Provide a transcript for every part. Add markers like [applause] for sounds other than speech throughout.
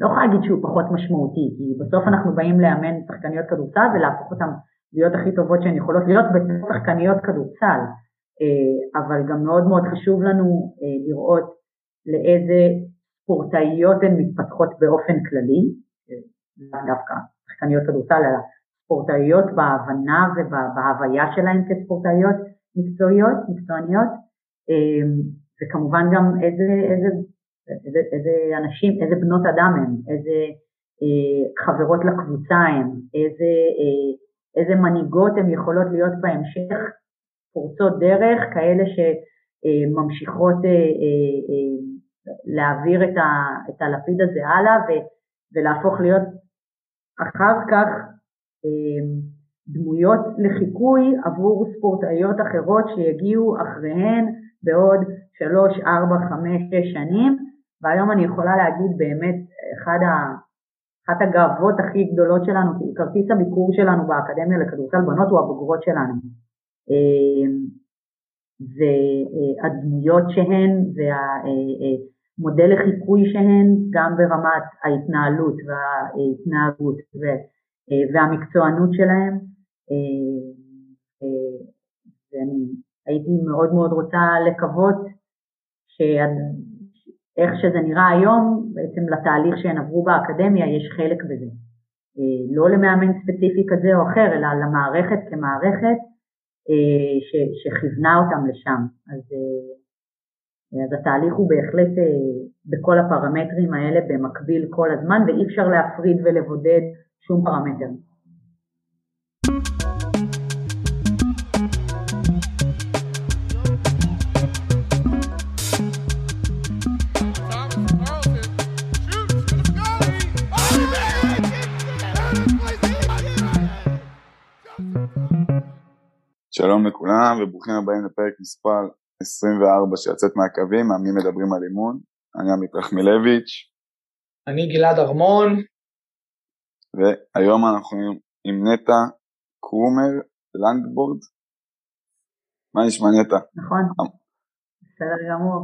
לא יכולה להגיד שהוא פחות משמעותי, כי בסוף אנחנו באים לאמן שחקניות כדורסל ולהפוך אותן להיות הכי טובות שהן יכולות להיות בתור שחקניות כדורסל, אבל גם מאוד מאוד חשוב לנו לראות לאיזה ספורטאיות הן מתפתחות באופן כללי, לאו דווקא שחקניות כדורסל, אלא ספורטאיות בהבנה ובהוויה שלהן כספורטאיות מקצועיות, מקצועניות, וכמובן גם איזה, איזה, איזה, איזה אנשים, איזה בנות אדם הם, איזה אה, חברות לקבוצה הם, איזה, אה, איזה מנהיגות הן יכולות להיות בהמשך, פורצות דרך, כאלה שממשיכות אה, אה, אה, להעביר את, ה, את הלפיד הזה הלאה ו, ולהפוך להיות אחר כך אה, דמויות לחיקוי עבור ספורטאיות אחרות שיגיעו אחריהן בעוד שלוש, ארבע, חמש, שש שנים, והיום אני יכולה להגיד באמת, אחד ה... אחת הגאוות הכי גדולות שלנו, כי כרטיס הביקור שלנו באקדמיה לכדורסל בנות הוא הבוגרות שלנו. אמ, והדמויות שהן והמודל לחיקוי שהן, גם ברמת ההתנהלות וההתנהגות והמקצוענות שלהן. ואני הייתי מאוד מאוד רוצה לקוות שאיך שזה נראה היום, בעצם לתהליך שהן עברו באקדמיה יש חלק בזה. אה, לא למאמן ספציפי כזה או אחר, אלא למערכת כמערכת אה, שכיוונה אותם לשם. אז, אה, אז התהליך הוא בהחלט בכל הפרמטרים האלה במקביל כל הזמן, ואי אפשר להפריד ולבודד שום פרמטר. שלום לכולם וברוכים הבאים לפרק מספר 24 שיוצאת מהקווים, מאמנים מדברים על אימון. אני עמית רחמילביץ'. אני גלעד ארמון. והיום אנחנו עם נטע קרומר לנדבורד. מה נשמע נטע? נכון, בסדר גמור.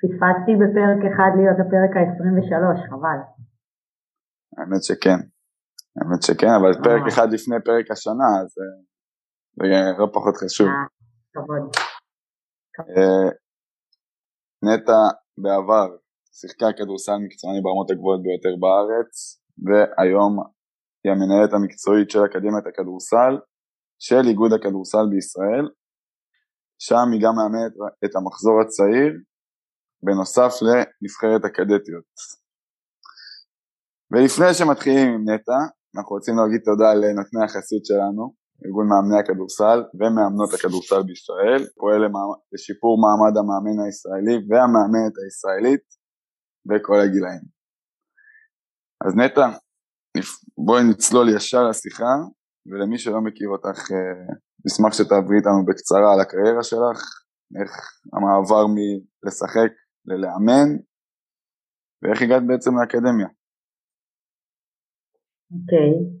פספסתי בפרק אחד להיות הפרק ה-23, חבל. האמת שכן, האמת שכן, אבל פרק אחד לפני פרק השנה, אז אה, זה לא פחות חשוב. אה, אה, נטע בעבר שיחקה כדורסל מקצועני ברמות הגבוהות ביותר בארץ, והיום היא המנהלת המקצועית של אקדמיית הכדורסל של איגוד הכדורסל בישראל, שם היא גם מאמנת את המחזור הצעיר, בנוסף לנבחרת הקדטיות. ולפני שמתחילים עם נטע, אנחנו רוצים להגיד תודה לנותני החסות שלנו, ארגון מאמני הכדורסל ומאמנות הכדורסל בישראל, פועל לשיפור מעמד המאמן הישראלי והמאמנת הישראלית בכל הגילאים. אז נטע, בואי נצלול ישר לשיחה, ולמי שלא מכיר אותך, אה, נשמח שתעברי איתנו בקצרה על הקריירה שלך, איך המעבר מלשחק ללאמן, ואיך הגעת בעצם לאקדמיה. אוקיי, okay.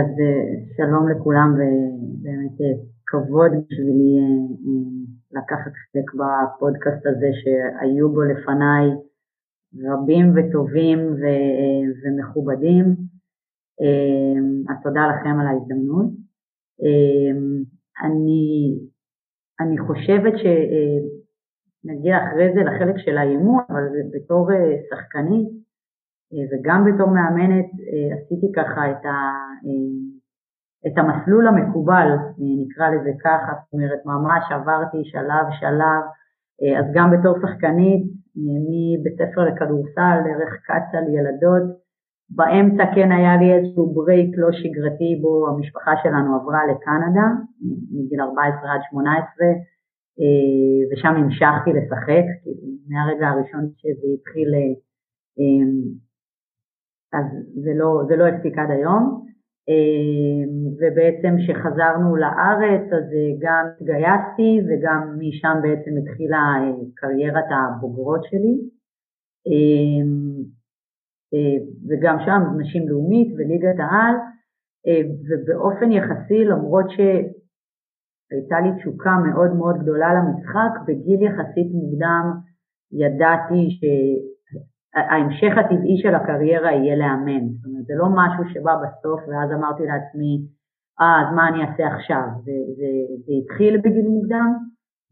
אז אה, שלום לכולם ובאמת אה, כבוד בשבילי אה, לקחת חלק בפודקאסט הזה שהיו בו לפניי רבים וטובים ו- ומכובדים. אז תודה לכם על ההזדמנות. אני, אני חושבת שנגיע אחרי זה לחלק של האימון, אבל בתור שחקנית אה, וגם בתור מאמנת אה, עשיתי ככה את, ה, אה, את המסלול המקובל, נקרא לזה ככה, זאת אומרת ממש עברתי שלב שלב, אז גם בתור שחקנית מבית ספר לכדורסל דרך קצ"ל ילדות, באמצע כן היה לי איזשהו ברייק לא שגרתי בו המשפחה שלנו עברה לקנדה מגיל 14 עד 18 ושם המשכתי לשחק, כאילו מהרגע הראשון שזה התחיל אז זה לא, זה לא הפסיק עד היום. אמ, ובעצם כשחזרנו לארץ אז אה, גם התגייסתי וגם משם בעצם התחילה אה, קריירת הבוגרות שלי. אמ, אה, וגם שם נשים לאומית וליגת העל, ובאופן יחסי למרות שהייתה לי תשוקה מאוד מאוד גדולה למשחק, בגיל יחסית מוקדם ידעתי ש... ההמשך הטבעי של הקריירה יהיה לאמן. זאת אומרת, זה לא משהו שבא בסוף ואז אמרתי לעצמי, אה, אז מה אני אעשה עכשיו? זה, זה, זה התחיל בגיל מוקדם,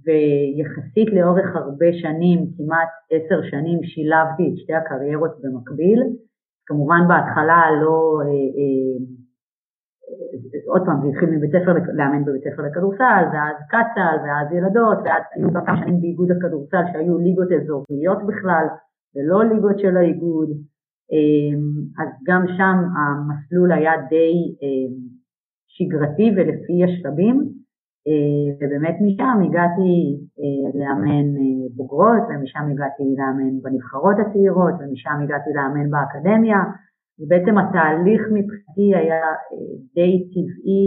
ויחסית לאורך הרבה שנים, כמעט עשר שנים, שילבתי את שתי הקריירות במקביל. כמובן בהתחלה לא, אה, אה, עוד פעם, זה התחיל מבית ספר, לאמן בבית ספר לכדורסל, ואז קצ"ל, ואז ילדות, ואז היו כמה שנים באיגוד הכדורסל שהיו ליגות אזוריות בכלל, ולא ליגות של האיגוד, אמ, אז גם שם המסלול היה די אמ, שגרתי ולפי השלבים, אה, ובאמת משם הגעתי אה, לאמן אה, בוגרות, ומשם הגעתי לאמן בנבחרות הצעירות, ומשם הגעתי לאמן באקדמיה, ובעצם התהליך מבחינתי היה די טבעי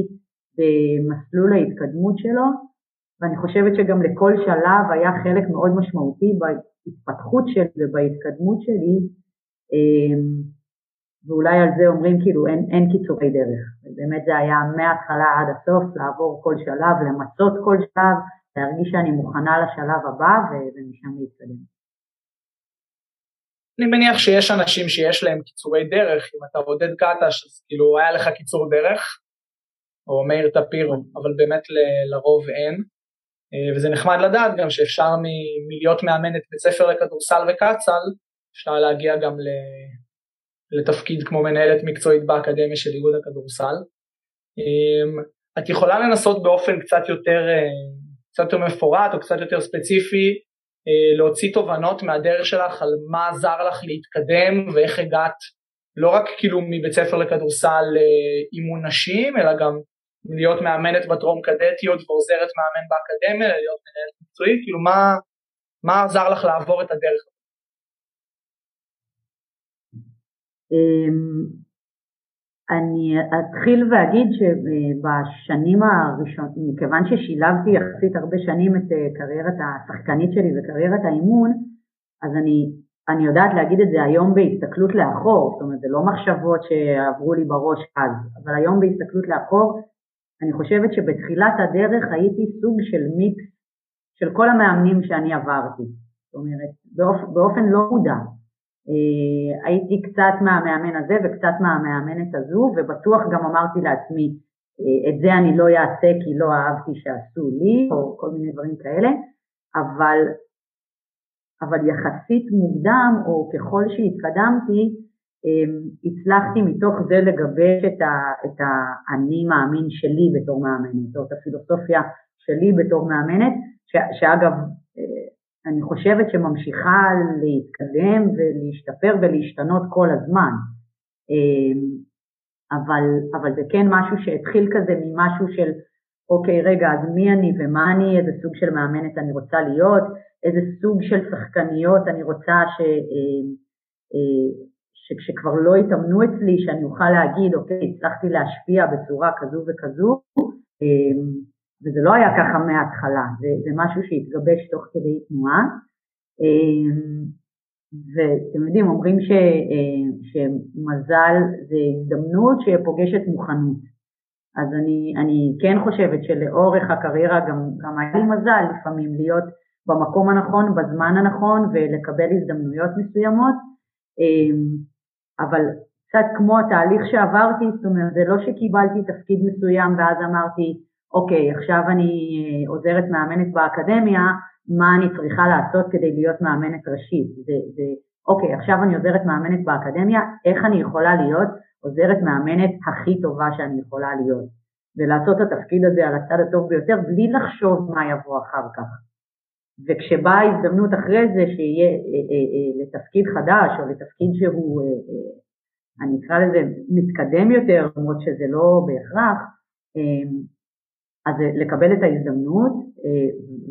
במסלול ההתקדמות שלו, ואני חושבת שגם לכל שלב היה חלק מאוד משמעותי בהתפתחות שלי ובהתקדמות שלי, אמ, ואולי על זה אומרים כאילו אין, אין קיצורי דרך. באמת זה היה מההתחלה עד הסוף, לעבור כל שלב, למצות כל שלב, להרגיש שאני מוכנה לשלב הבא ומשם להתקדם. אני מניח שיש אנשים שיש להם קיצורי דרך, אם אתה עודד קטש אז כאילו היה לך קיצור דרך, או מאיר טפירו, אבל באמת ל- לרוב אין. אה, וזה נחמד לדעת גם שאפשר מלהיות מאמנת בית ספר לכדורסל וקצ"ל, אפשר להגיע גם לתפקיד כמו מנהלת מקצועית באקדמיה של איגוד הכדורסל. אה, את יכולה לנסות באופן קצת יותר, אה, קצת יותר מפורט או קצת יותר ספציפי להוציא תובנות מהדרך שלך על מה עזר לך להתקדם ואיך הגעת לא רק כאילו מבית ספר לכדורסל לאימון נשים אלא גם להיות מאמנת בטרום קדטיות ועוזרת מאמן באקדמיה, להיות מנהלת מקצועית, כאילו מה, מה עזר לך לעבור את הדרך? אמ, אני אתחיל ואגיד שבשנים הראשונות, מכיוון ששילבתי יחסית הרבה שנים את אה, קריירת השחקנית שלי וקריירת האימון, אז אני, אני יודעת להגיד את זה היום בהסתכלות לאחור, זאת אומרת זה לא מחשבות שעברו לי בראש אז, אבל היום בהסתכלות לאחור אני חושבת שבתחילת הדרך הייתי סוג של מיקס של כל המאמנים שאני עברתי. זאת אומרת, באופ, באופן לא מודע. אה, הייתי קצת מהמאמן הזה וקצת מהמאמנת הזו, ובטוח גם אמרתי לעצמי, אה, את זה אני לא אעשה כי לא אהבתי שעשו לי, או כל מיני דברים כאלה, אבל, אבל יחסית מוקדם, או ככל שהתקדמתי, הצלחתי מתוך זה לגבש את, ה, את האני מאמין שלי בתור מאמנת, או את הפילוסופיה שלי בתור מאמנת, ש, שאגב, אה, אני חושבת שממשיכה להתקדם ולהשתפר ולהשתנות כל הזמן. אמ, אבל, אבל זה כן משהו שהתחיל כזה ממשהו של, אוקיי, רגע, אז מי אני ומה אני, איזה סוג של מאמנת אני רוצה להיות, איזה סוג של שחקניות אני רוצה ש... אה, אה, שכשכבר לא התאמנו אצלי, שאני אוכל להגיד, אוקיי, הצלחתי להשפיע בצורה כזו וכזו, אמ, וזה לא היה ככה מההתחלה, זה, זה משהו שהתגבש תוך כדי תנועה. אמ, ואתם יודעים, אומרים ש, אה, שמזל זה הזדמנות שפוגשת מוכנות. אז אני, אני כן חושבת שלאורך הקריירה גם, גם היה לי מזל לפעמים להיות במקום הנכון, בזמן הנכון ולקבל הזדמנויות מסוימות. אבל קצת כמו התהליך שעברתי, זאת אומרת, זה לא שקיבלתי תפקיד מסוים ואז אמרתי, אוקיי, עכשיו אני אה, עוזרת מאמנת באקדמיה, מה אני צריכה לעשות כדי להיות מאמנת ראשית? זה, זה, אוקיי, עכשיו אני עוזרת מאמנת באקדמיה, איך אני יכולה להיות עוזרת מאמנת הכי טובה שאני יכולה להיות? ולעשות את התפקיד הזה על הצד הטוב ביותר בלי לחשוב מה יבוא אחר כך. וכשבאה הזדמנות אחרי זה שיהיה אה, אה, אה, לתפקיד חדש או לתפקיד שהוא, אני אקרא לזה מתקדם יותר, למרות שזה לא בהכרח, אז לקבל את ההזדמנות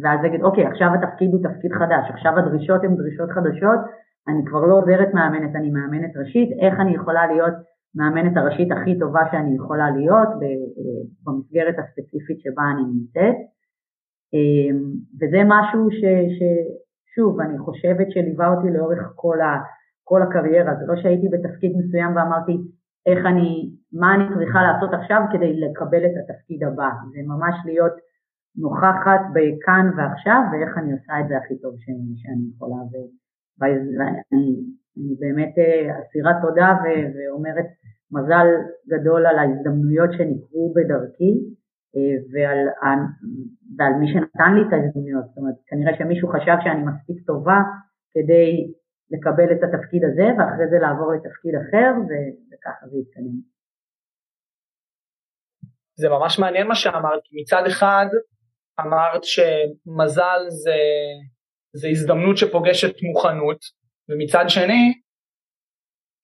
ואז להגיד אוקיי עכשיו התפקיד הוא תפקיד חדש, עכשיו הדרישות הן דרישות חדשות, אני כבר לא עוזרת מאמנת, אני מאמנת ראשית, איך אני יכולה להיות מאמנת הראשית הכי טובה שאני יכולה להיות במסגרת הספציפית שבה אני נמצאת. אמ, וזה משהו ש, ששוב, אני חושבת שליווה אותי לאורך כל, ה, כל הקריירה, זה לא שהייתי בתפקיד מסוים ואמרתי איך אני, מה אני צריכה לעשות עכשיו כדי לקבל את התפקיד הבא, זה ממש להיות נוכחת בכאן ועכשיו ואיך אני עושה את זה הכי טוב שאני, שאני יכולה, ואני אני באמת אה, אסירת תודה ואומרת מזל גדול על ההזדמנויות שנקרו בדרכי ועל, ועל מי שנתן לי את ההזדמנויות, זאת אומרת כנראה שמישהו חשב שאני מספיק טובה כדי לקבל את התפקיד הזה ואחרי זה לעבור לתפקיד אחר וככה זה יתקדם. זה ממש מעניין מה שאמרת, מצד אחד אמרת שמזל זה, זה הזדמנות שפוגשת מוכנות, ומצד שני,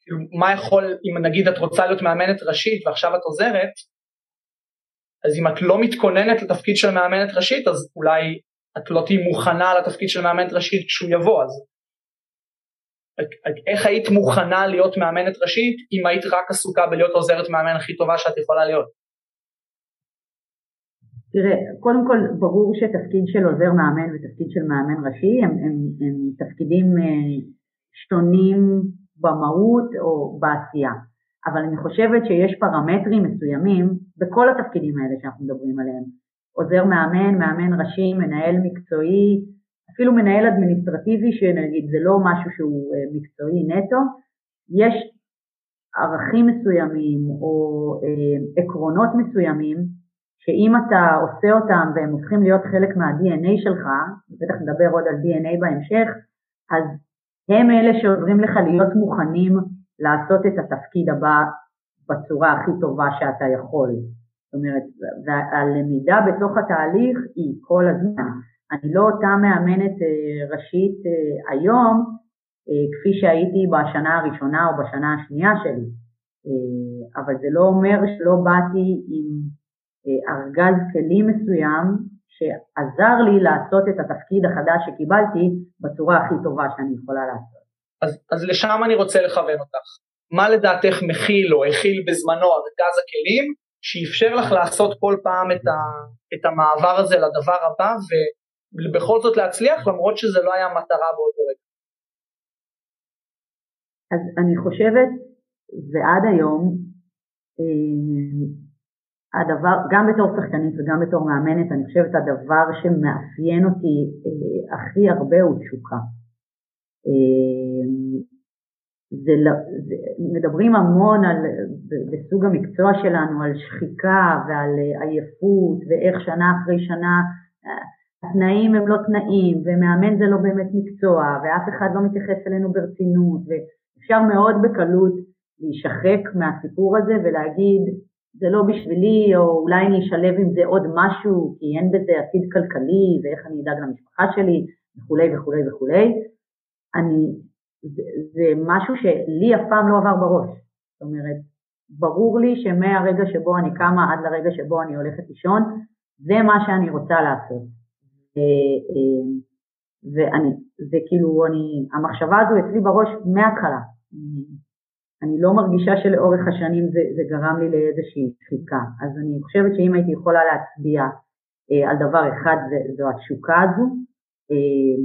כאילו, מה יכול, אם נגיד את רוצה להיות מאמנת ראשית ועכשיו את עוזרת, אז אם את לא מתכוננת לתפקיד של מאמנת ראשית, אז אולי את לא תהיי מוכנה לתפקיד של מאמנת ראשית כשהוא יבוא, אז איך היית מוכנה להיות מאמנת ראשית אם היית רק עסוקה בלהיות עוזרת מאמן הכי טובה שאת יכולה להיות? תראה, קודם כל ברור שתפקיד של עוזר מאמן ותפקיד של מאמן ראשי הם, הם, הם תפקידים אה, שונים במהות או בעשייה, אבל אני חושבת שיש פרמטרים מסוימים בכל התפקידים האלה שאנחנו מדברים עליהם, עוזר מאמן, מאמן ראשי, מנהל מקצועי, אפילו מנהל אדמיניסטרטיבי שנגיד זה לא משהו שהוא אה, מקצועי נטו, יש ערכים מסוימים או אה, עקרונות מסוימים שאם אתה עושה אותם והם הופכים להיות חלק מה-DNA שלך, בטח נדבר עוד על DNA בהמשך, אז הם אלה שעוזרים לך להיות מוכנים לעשות את התפקיד הבא בצורה הכי טובה שאתה יכול. זאת אומרת, והלמידה בתוך התהליך היא כל הזמן. אני לא אותה מאמנת אה, ראשית אה, היום אה, כפי שהייתי בשנה הראשונה או בשנה השנייה שלי, אבל זה לא אומר שלא באתי עם ארגז כלים מסוים שעזר לי לעשות את התפקיד החדש שקיבלתי בצורה הכי טובה שאני יכולה לעשות. אז, אז לשם אני רוצה לכוון אותך. מה לדעתך מכיל או הכיל בזמנו ארגז הכלים שאפשר לך לעשות כל פעם את, ה, את המעבר הזה לדבר הבא ובכל זאת להצליח למרות שזה לא היה מטרה באותו רגע? אז אני חושבת, ועד היום, אה, הדבר, גם בתור שחקנית וגם בתור מאמנת, אני חושבת הדבר שמאפיין אותי אה, הכי הרבה הוא תשוקה. אה, זה, לא, זה, מדברים המון על, בסוג המקצוע שלנו על שחיקה ועל עייפות ואיך שנה אחרי שנה התנאים הם לא תנאים ומאמן זה לא באמת מקצוע ואף אחד לא מתייחס אלינו ברצינות ואפשר מאוד בקלות להישחק מהסיפור הזה ולהגיד זה לא בשבילי, או אולי אני אשלב עם זה עוד משהו, כי אין בזה עתיד כלכלי, ואיך אני אדאג למשפחה שלי, וכולי וכולי וכולי. אני, זה, זה משהו שלי אף פעם לא עבר בראש. זאת אומרת, ברור לי שמהרגע שבו אני קמה עד לרגע שבו אני הולכת לישון, זה מה שאני רוצה לעשות. אה, ואני, זה כאילו, אני, המחשבה הזו אצלי בראש מההתחלה. אני לא מרגישה שלאורך השנים זה, זה גרם לי לאיזושהי דחיקה. אז אני חושבת שאם הייתי יכולה להצביע אה, על דבר אחד זו התשוקה הזו. אה,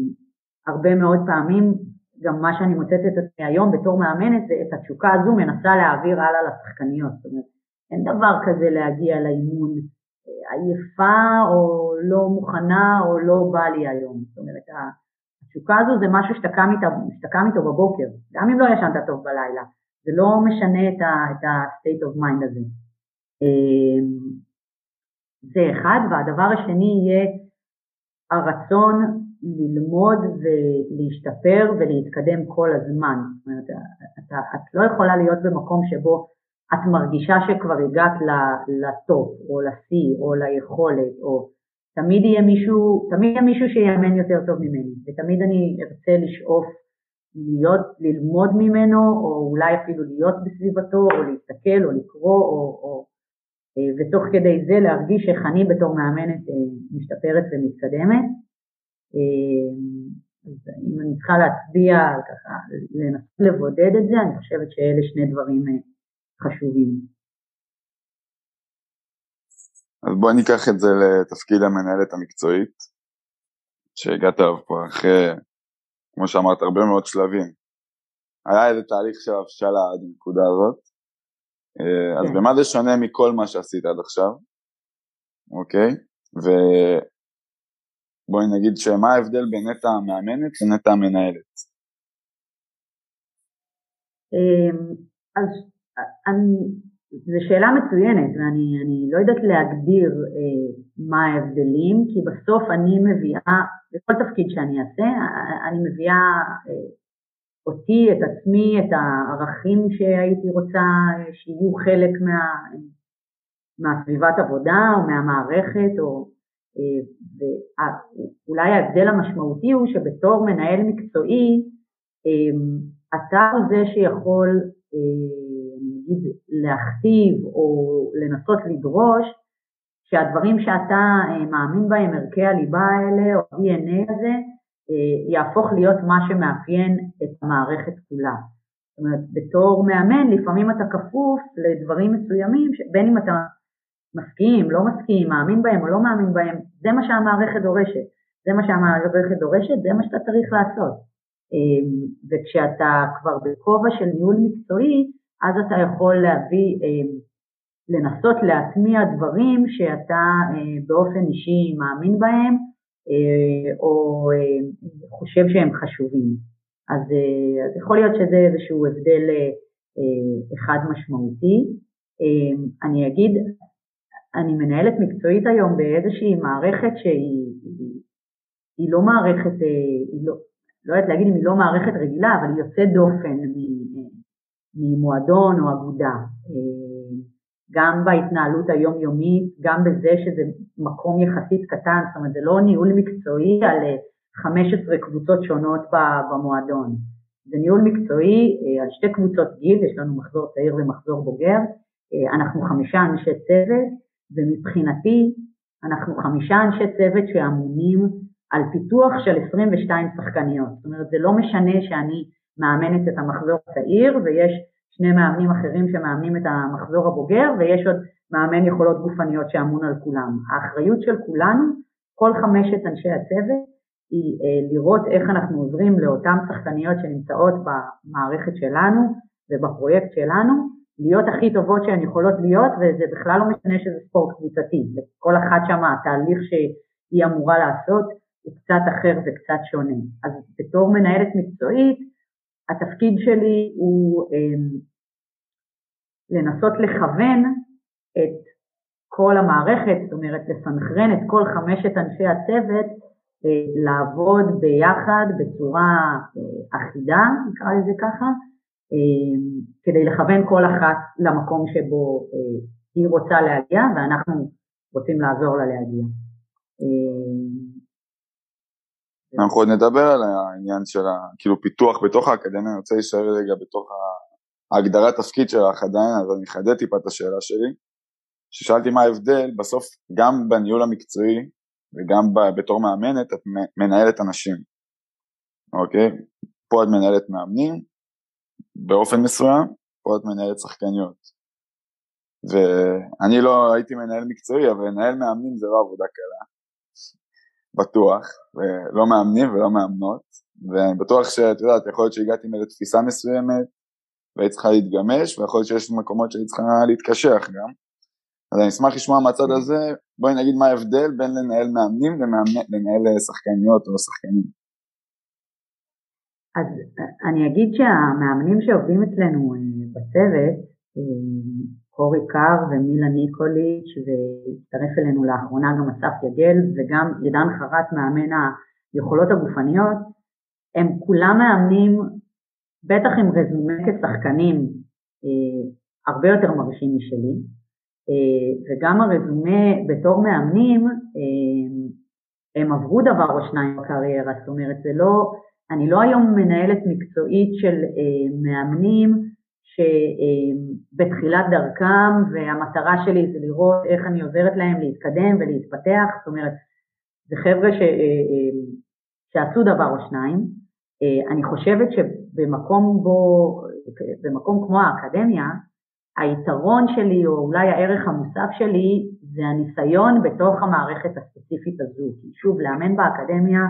הרבה מאוד פעמים גם מה שאני מוצאת את עצמי היום בתור מאמנת זה את התשוקה הזו מנסה להעביר הלאה לשחקניות. זאת אומרת, אין דבר כזה להגיע לאימון אה, עייפה או לא מוכנה או לא בא לי היום. זאת אומרת, התשוקה הזו זה משהו שאתה קם איתו, בבוקר, גם אם לא ישנת טוב בלילה. זה לא משנה את ה-state of mind הזה. אמ, זה אחד, והדבר השני יהיה הרצון ללמוד ולהשתפר ולהתקדם כל הזמן. זאת אומרת, את, את לא יכולה להיות במקום שבו את מרגישה שכבר הגעת לטופ או לשיא או ליכולת או תמיד יהיה מישהו, תמיד יהיה מישהו שיאמן יותר טוב ממני ותמיד אני ארצה לשאוף להיות, ללמוד ממנו, או אולי אפילו להיות בסביבתו, או להסתכל, או לקרוא, או, או, אה, ותוך כדי זה להרגיש איך אני בתור מאמנת אה, משתפרת ומתקדמת. אה, אז אם אני צריכה להצביע, ככה, לנסות לבודד את זה, אני חושבת שאלה שני דברים חשובים. אז בוא ניקח את זה לתפקיד המנהלת המקצועית, שהגעת אליו פה אחרי כמו שאמרת, הרבה מאוד שלבים. היה איזה תהליך של הבשלה עד הנקודה הזאת. אה, אז כן. במה זה שונה מכל מה שעשית עד עכשיו, אוקיי? ובואי נגיד שמה ההבדל בין נטע המאמנת לנטע המנהלת. אז אני, זו שאלה מצוינת ואני לא יודעת להגדיר אה, מה ההבדלים כי בסוף אני מביאה, בכל תפקיד שאני אעשה, אני מביאה אה, אותי, את עצמי, את הערכים שהייתי רוצה שיהיו חלק מה, מהסביבת עבודה או מהמערכת או אה, ואולי ההבדל המשמעותי הוא שבתור מנהל מקצועי אתה הוא זה שיכול נגיד להכתיב או לנסות לדרוש שהדברים שאתה אה, מאמין בהם, ערכי הליבה האלה או ה-DNA הזה, אה, יהפוך להיות מה שמאפיין את המערכת כולה. זאת אומרת, בתור מאמן לפעמים אתה כפוף לדברים מסוימים, בין אם אתה מסכים, לא מסכים, מאמין בהם או לא מאמין בהם, זה מה שהמערכת דורשת. זה מה שהמערכת דורשת, זה מה שאתה צריך לעשות. אה, וכשאתה כבר בכובע של ניהול מקצועי, אז אתה יכול להביא, אה, לנסות להטמיע דברים שאתה אה, באופן אישי מאמין בהם אה, או חושב שהם חשובים. אז, אז יכול להיות שזה איזשהו הבדל אחד משמעותי. אני אגיד, אני מנהלת מקצועית היום באיזושהי מערכת שהיא היא, היא לא מערכת, היא לא, לא יודעת להגיד אם היא לא מערכת רגילה, אבל היא יוצאת דופן ממועדון או אגודה. אה, גם בהתנהלות היומיומית, גם בזה שזה מקום יחסית קטן, זאת אומרת זה לא ניהול מקצועי על 15 אה, קבוצות שונות במועדון. זה ניהול מקצועי אה, על שתי קבוצות גיל, יש לנו מחזור צעיר ומחזור בוגר, אנחנו חמישה אנשי צוות, ומבחינתי אנחנו חמישה אנשי צוות שאמונים על פיתוח של 22 שחקניות. זאת אומרת, זה לא משנה שאני מאמנת את המחזור הצעיר ויש שני מאמנים אחרים שמאמנים את המחזור הבוגר ויש עוד מאמן יכולות גופניות שאמון על כולם. האחריות של כולנו, כל חמשת אנשי הצוות, היא אה, לראות איך אנחנו עוזרים לאותן שחקניות שנמצאות במערכת שלנו ובפרויקט שלנו להיות הכי טובות שהן יכולות להיות וזה בכלל לא משנה שזה ספורט קבוצתי, לכל אחת שם התהליך שהיא אמורה לעשות הוא קצת אחר וקצת שונה. אז בתור מנהלת מקצועית התפקיד שלי הוא אמ, לנסות לכוון את כל המערכת, זאת אומרת לסנכרן את כל חמשת אנשי הצוות אה, לעבוד ביחד בצורה אה, אחידה, נקרא לזה ככה, כדי לכוון כל אחת למקום שבו אה, היא רוצה להגיע ואנחנו רוצים לעזור לה להגיע. אמ, אנחנו עוד נדבר על העניין של כאילו פיתוח בתוך האקדמיה, אני רוצה להישאר רגע בתוך ההגדרת תפקיד שלך עדיין, אז אני אחדד טיפה את השאלה שלי. ששאלתי מה ההבדל, בסוף גם בניהול המקצועי וגם בתור מאמנת את מנהלת אנשים, אוקיי? פה את מנהלת מאמנים באופן מסוים, פה את מנהלת שחקניות. ואני לא הייתי מנהל מקצועי, אבל לנהל מאמנים זה לא עבודה קלה. בטוח, ולא מאמנים ולא מאמנות, ואני בטוח שאת יודעת, יכול להיות שהגעתי מאיזו תפיסה מסוימת והיית צריכה להתגמש, ויכול להיות שיש מקומות שהיית צריכה להתקשח גם. אז אני אשמח לשמוע מהצד הזה, בואי נגיד מה ההבדל בין לנהל מאמנים לנהל שחקניות או שחקנים. אז אני אגיד שהמאמנים שעובדים אצלנו אה, בצוות, אה, קורי קר ומילה ניקוליץ' והצטרף אלינו לאחרונה גם אסף יגל וגם עידן חרט מאמן היכולות הגופניות, הם כולם מאמנים בטח עם רזומה כשחקנים אה, הרבה יותר מרשים משלי וגם הרזומה בתור מאמנים הם עברו דבר או שניים בקריירה, זאת אומרת זה לא, אני לא היום מנהלת מקצועית של אה, מאמנים שבתחילת דרכם והמטרה שלי זה לראות איך אני עוזרת להם להתקדם ולהתפתח, זאת אומרת זה חבר'ה ש, שעשו דבר או שניים. אני חושבת שבמקום בו, במקום כמו האקדמיה, היתרון שלי או אולי הערך המוסף שלי זה הניסיון בתוך המערכת הספציפית הזו. שוב, לאמן באקדמיה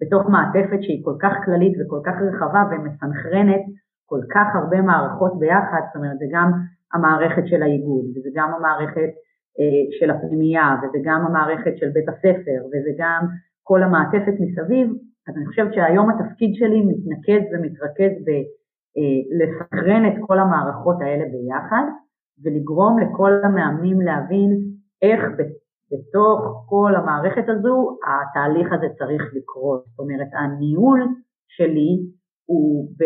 בתוך מעטפת שהיא כל כך כללית וכל כך רחבה ומסנכרנת כל כך הרבה מערכות ביחד, זאת אומרת זה גם המערכת של האיגוד, וזה גם המערכת אה, של הפנימייה, וזה גם המערכת של בית הספר, וזה גם כל המעטפת מסביב, אז אני חושבת שהיום התפקיד שלי מתנקז ומתרכז לסקרן את כל המערכות האלה ביחד ולגרום לכל המאמנים להבין איך בתוך כל המערכת הזו התהליך הזה צריך לקרות. זאת אומרת, הניהול שלי הוא ב...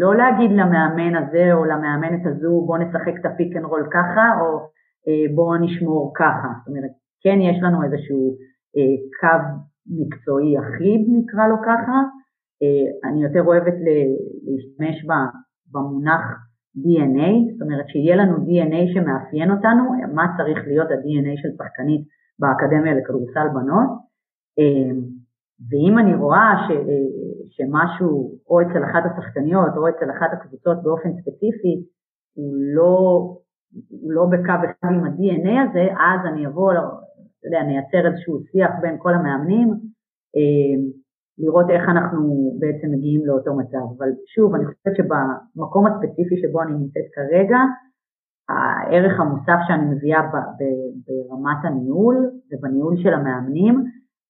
לא להגיד למאמן הזה או למאמנת הזו בוא נשחק את ה pick and roll ככה או אה, בוא נשמור ככה. זאת אומרת, כן יש לנו איזשהו אה, קו מקצועי אחיד נקרא לו ככה, אה, אני יותר אוהבת להשתמש במונח DNA, זאת אומרת שיהיה לנו DNA שמאפיין אותנו, מה צריך להיות ה-DNA של שחקנית באקדמיה לכדורסל בנות, אה, ואם אני רואה ש, שמשהו או אצל אחת השחקניות או אצל אחת הקבוצות באופן ספציפי הוא לא, הוא לא בקו אחד עם ה-DNA הזה, אז אני אבוא, אתה יודע, נייצר איזשהו שיח בין כל המאמנים, לראות איך אנחנו בעצם מגיעים לאותו מצב. אבל שוב, אני חושבת שבמקום הספציפי שבו אני נמצאת כרגע, הערך המוסף שאני מביאה ברמת הניהול ובניהול של המאמנים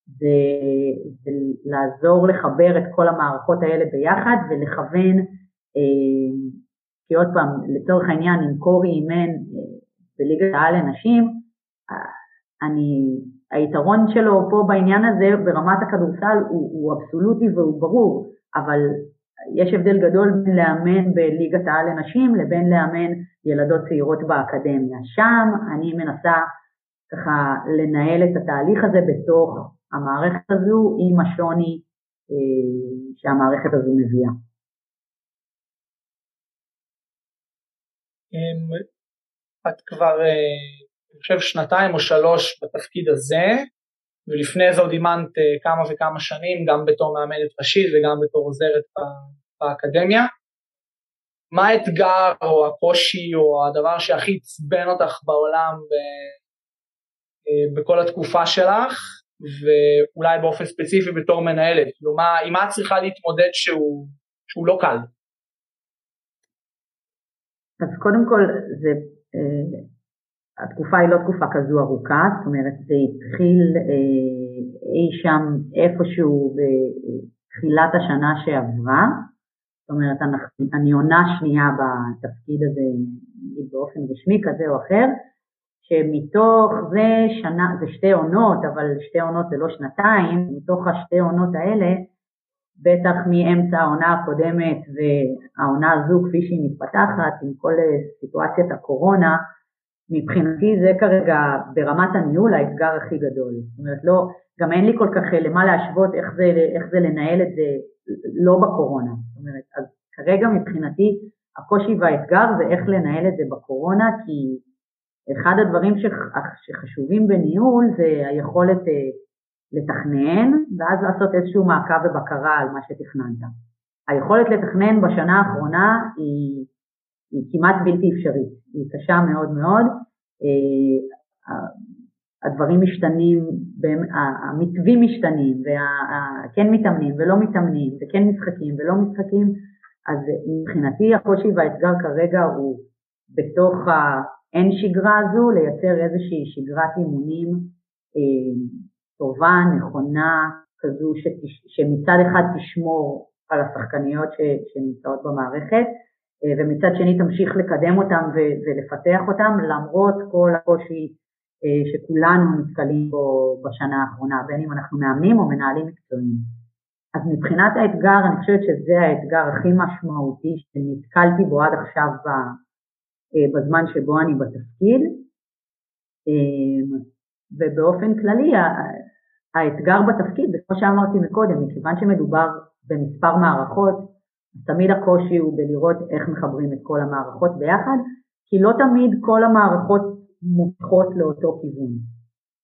זה, זה לעזור לחבר את כל המערכות האלה ביחד ולכוון, אה, כי עוד פעם, לצורך העניין, אם קורי אימן אה, בליגת העל לנשים, אני היתרון שלו פה בעניין הזה ברמת הכדורסל הוא, הוא אבסולוטי והוא ברור, אבל יש הבדל גדול בין לאמן בליגת העל לנשים לבין לאמן ילדות צעירות באקדמיה. שם אני מנסה ככה לנהל את התהליך הזה בתוך המערכת הזו עם השוני אה, שהמערכת הזו מביאה. אמ, את כבר אה, אני חושב שנתיים או שלוש בתפקיד הזה, ולפני זה עוד אימנת אה, כמה וכמה שנים, גם בתור מאמנת ראשית וגם בתור עוזרת באקדמיה. מה האתגר או הקושי או הדבר שהכי עצבן אותך בעולם ב, אה, בכל התקופה שלך, ואולי באופן ספציפי בתור מנהלת? כלומר, עם מה את צריכה להתמודד שהוא, שהוא לא קל? אז קודם כל זה אה, התקופה היא לא תקופה כזו ארוכה, זאת אומרת זה התחיל אה, אי שם איפשהו בתחילת השנה שעברה, זאת אומרת אני עונה שנייה בתפקיד הזה באופן רשמי כזה או אחר, שמתוך זה שנה, זה שתי עונות, אבל שתי עונות זה לא שנתיים, מתוך השתי עונות האלה, בטח מאמצע העונה הקודמת והעונה הזו כפי שהיא מתפתחת, עם כל סיטואציית הקורונה, מבחינתי זה כרגע ברמת הניהול האתגר הכי גדול. זאת אומרת, לא, גם אין לי כל כך למה להשוות איך זה, איך זה לנהל את זה לא בקורונה. זאת אומרת, אז כרגע מבחינתי הקושי והאתגר זה איך לנהל את זה בקורונה, כי אחד הדברים שחשובים בניהול זה היכולת אה, לתכנן, ואז לעשות איזשהו מעקב ובקרה על מה שתכננת. היכולת לתכנן בשנה האחרונה היא היא כמעט בלתי אפשרית, היא קשה מאוד מאוד, אה, הדברים משתנים, המתווים משתנים, וכן מתאמנים ולא מתאמנים, וכן משחקים ולא משחקים, אז מבחינתי הקושי והאתגר כרגע הוא בתוך האין שגרה הזו, לייצר איזושהי שגרת אימונים אה, טובה, נכונה, כזו שמצד אחד תשמור על השחקניות שנמצאות במערכת, ומצד שני תמשיך לקדם אותם ולפתח אותם למרות כל הקושי אה, שכולנו נתקלים בו בשנה האחרונה, בין אם אנחנו מאמנים או מנהלים מקצועיים. אז מבחינת האתגר, אני חושבת שזה האתגר הכי משמעותי שנתקלתי בו עד עכשיו אה, בזמן שבו אני בתפקיד, ובאופן כללי האתגר בתפקיד, וכמו שאמרתי מקודם, מכיוון שמדובר במספר מערכות, תמיד הקושי הוא בלראות איך מחברים את כל המערכות ביחד, כי לא תמיד כל המערכות מותחות לאותו כיוון.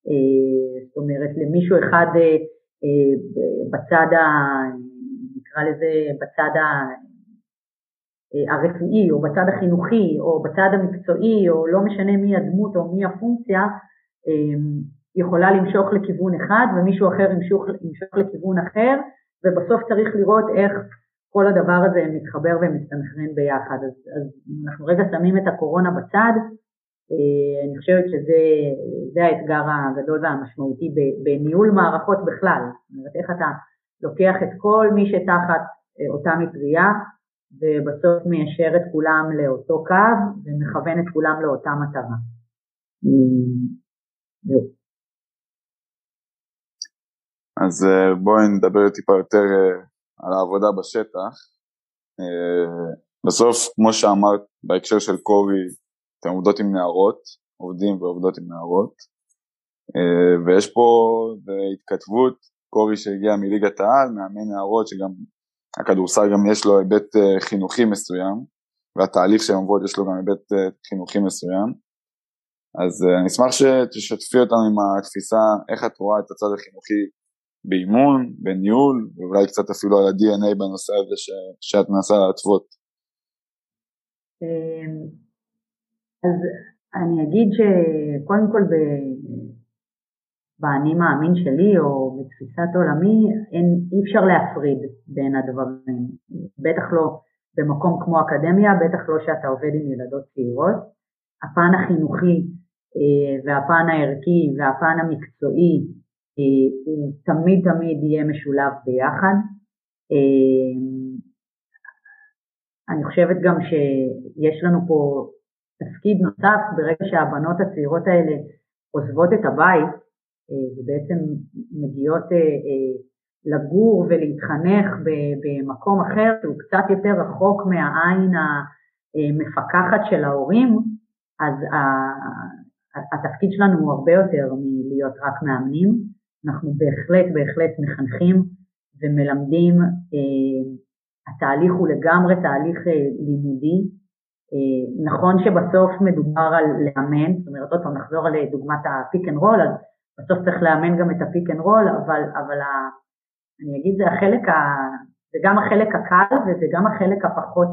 אה, זאת אומרת, למישהו אחד אה, אה, בצד ה... נקרא לזה בצד ה... הרפואי או בצד החינוכי או בצד המקצועי או לא משנה מי הדמות או מי הפונקציה יכולה למשוך לכיוון אחד ומישהו אחר ימשוך, ימשוך לכיוון אחר ובסוף צריך לראות איך כל הדבר הזה מתחבר ומסתנכרן ביחד. אז, אז אם אנחנו רגע שמים את הקורונה בצד, אה, אני חושבת שזה האתגר הגדול והמשמעותי בניהול מערכות בכלל. זאת אומרת, איך אתה לוקח את כל מי שתחת אותה מטריה, ובסוף מיישר את כולם לאותו קו ומכוון את כולם לאותה מטרה. זהו. אז בואי נדבר טיפה יותר על העבודה בשטח. בסוף, כמו שאמרת, בהקשר של קובי, אתם עובדות עם נערות, עובדים ועובדות עם נערות, אה, ויש פה התכתבות, קובי שהגיע מליגת העל, מאמן נערות, שגם הכדורסל גם יש לו היבט אה, חינוכי מסוים, והתהליך שהן עוברות יש לו גם היבט אה, חינוכי מסוים. אז אני אשמח שתשתפי אותנו עם התפיסה, איך את רואה את הצד החינוכי באימון, בניהול, ואולי קצת אפילו על ה-DNA בנושא הזה ש, שאת מנסה להתוות. אמ, אז אני אגיד שקודם כל באני מאמין שלי או בתפיסת עולמי אין, אי אפשר להפריד בין הדברים, בטח לא במקום כמו אקדמיה, בטח לא שאתה עובד עם ילדות צעירות. הפן החינוכי אה, והפן הערכי והפן המקצועי הוא תמיד תמיד יהיה משולב ביחד. אה, אני חושבת גם שיש לנו פה תפקיד נוסף ברגע שהבנות הצעירות האלה עוזבות את הבית אה, ובעצם מגיעות לגור ולהתחנך במקום אחר שהוא קצת יותר רחוק מהעין המפקחת של ההורים, אז התפקיד שלנו הוא הרבה יותר מלהיות רק מאמנים. אנחנו בהחלט בהחלט מחנכים ומלמדים, אה, התהליך הוא לגמרי תהליך אה, לימודי, אה, נכון שבסוף מדובר על לאמן, זאת אומרת עוד פעם נחזור על דוגמת ה pick and roll, אז בסוף צריך לאמן גם את ה pick and roll, אבל, אבל ה, אני אגיד זה החלק, ה, זה גם החלק הקל וזה גם החלק הפחות,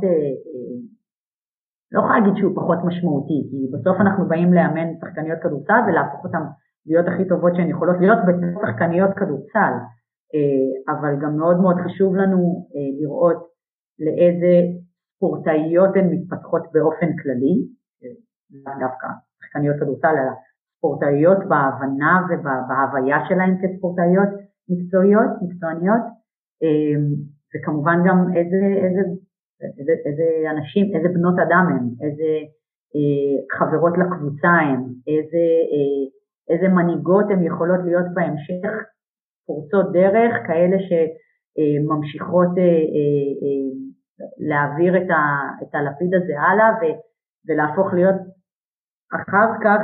לא יכולה להגיד שהוא פחות משמעותי, כי בסוף אנחנו באים לאמן שחקניות כדורסל ולהפוך אותן להיות הכי טובות שהן יכולות להיות בתור שחקניות כדורסל, אה, אבל גם מאוד מאוד חשוב לנו אה, לראות לאיזה ספורטאיות הן מתפתחות באופן כללי, אה, לאו דווקא שחקניות כדורסל, אלא ספורטאיות בהבנה ובהוויה שלהן כספורטאיות מקצועיות, מקצועניות, וכמובן גם איזה, איזה, איזה, איזה אנשים, איזה בנות אדם הן, איזה חברות לקבוצה הן, איזה איזה מנהיגות הן יכולות להיות בהמשך, פורצות דרך, כאלה שממשיכות אה, אה, אה, להעביר את הלפיד הזה הלאה ולהפוך להיות אחר כך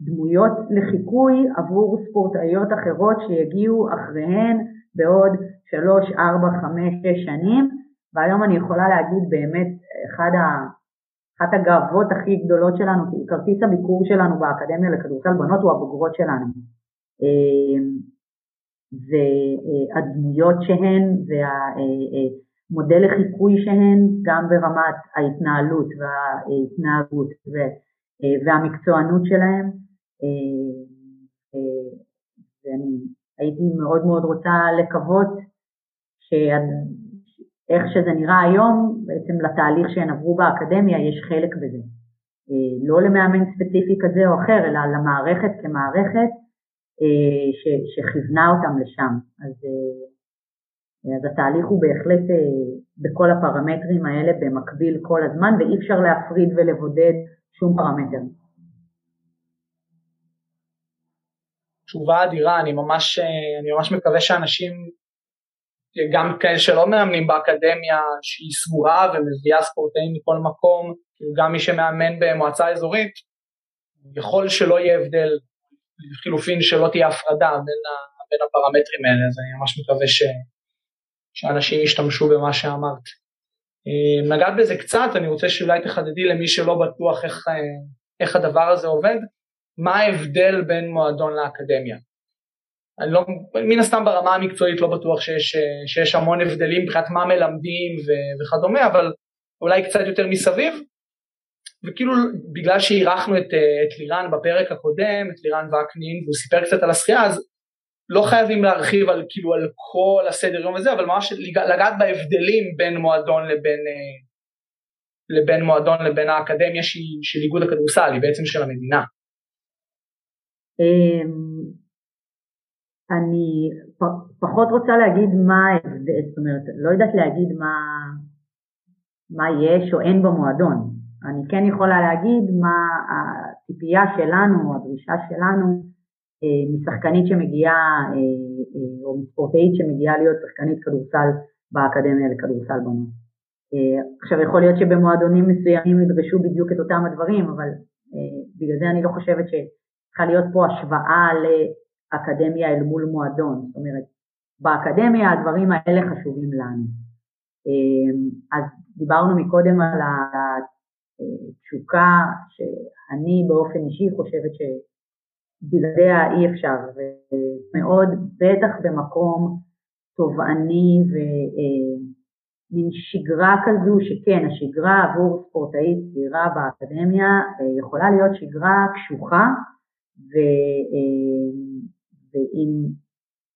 דמויות לחיקוי עבור ספורטאיות אחרות שיגיעו אחריהן בעוד שלוש, ארבע, חמש, שש שנים, והיום אני יכולה להגיד באמת אחד ה... אחת הגאוות הכי גדולות שלנו, כי כרטיס הביקור שלנו באקדמיה לכדורסל בנות הוא הבוגרות שלנו. אמ, והדמויות שהן והמודל לחיקוי שהן גם ברמת ההתנהלות וההתנהגות והמקצוענות שלהן. ואני הייתי מאוד מאוד רוצה לקוות איך שזה נראה היום, בעצם לתהליך שהן עברו באקדמיה יש חלק בזה. אה, לא למאמן ספציפי כזה או אחר, אלא למערכת כמערכת אה, ש- שכיוונה אותם לשם. אז, אה, אז התהליך הוא בהחלט בכל הפרמטרים האלה במקביל כל הזמן, ואי אפשר להפריד ולבודד שום פרמטר. תשובה אדירה, אני ממש, אני ממש מקווה שאנשים גם כאלה שלא מאמנים באקדמיה שהיא סגורה ומביאה ספורטאים מכל מקום, כאילו גם מי שמאמן במועצה אזורית, יכול שלא יהיה הבדל, לחילופין שלא תהיה הפרדה בין, ה, בין הפרמטרים האלה, אז אני ממש מקווה ש, שאנשים ישתמשו במה שאמרת. אה, נגעת בזה קצת, אני רוצה שאולי תחדדי למי שלא בטוח איך, אה, איך הדבר הזה עובד, מה ההבדל בין מועדון לאקדמיה. אני לא, מן הסתם ברמה המקצועית לא בטוח שיש, שיש המון הבדלים מבחינת מה מלמדים ו, וכדומה, אבל אולי קצת יותר מסביב. וכאילו בגלל שאירחנו את, את לירן בפרק הקודם, את לירן וקנין, והוא סיפר קצת על השחייה, אז לא חייבים להרחיב על כאילו על כל הסדר יום הזה, אבל ממש לגעת בהבדלים בין מועדון לבין, לבין מועדון לבין האקדמיה של איגוד הכדורסל, היא בעצם של המדינה. אני פחות רוצה להגיד מה ההבדל, זאת אומרת, לא יודעת להגיד מה, מה יש או אין במועדון. אני כן יכולה להגיד מה הציפייה שלנו, הדרישה שלנו, אה, משחקנית שמגיעה, אה, אה, או מספורטאית שמגיעה להיות שחקנית כדורסל באקדמיה לכדורסל בנות. עכשיו יכול להיות שבמועדונים מסוימים ידרשו בדיוק את אותם הדברים, אבל בגלל זה אני לא חושבת שצריכה להיות פה השוואה לאקדמיה אל מול מועדון. זאת אומרת, באקדמיה הדברים האלה חשובים לנו. אז דיברנו מקודם על התשוקה שאני באופן אישי חושבת שבלעדיה אי אפשר, ומאוד בטח במקום תובעני ומין שגרה כזו שכן, השגרה עבור ספורטאית צעירה באקדמיה אה, יכולה להיות שגרה קשוחה ו, אה, ואם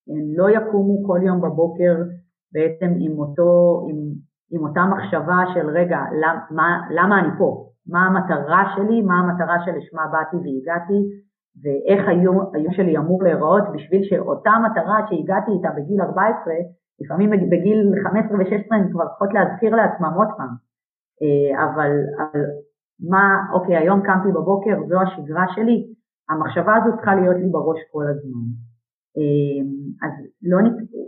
הן לא יקומו כל יום בבוקר בעצם עם, אותו, עם, עם אותה מחשבה של רגע, למה, למה אני פה? מה המטרה שלי, מה המטרה שלשמה באתי והגעתי, ואיך היום, היום שלי אמור להיראות בשביל שאותה מטרה שהגעתי איתה בגיל 14, לפעמים בגיל 15 ו-16 הן כבר צריכות להזכיר לעצמם עוד פעם. אה, אבל, אבל מה, אוקיי, היום קמתי בבוקר, זו השגרה שלי, המחשבה הזו צריכה להיות לי בראש כל הזמן. אה, אז לא,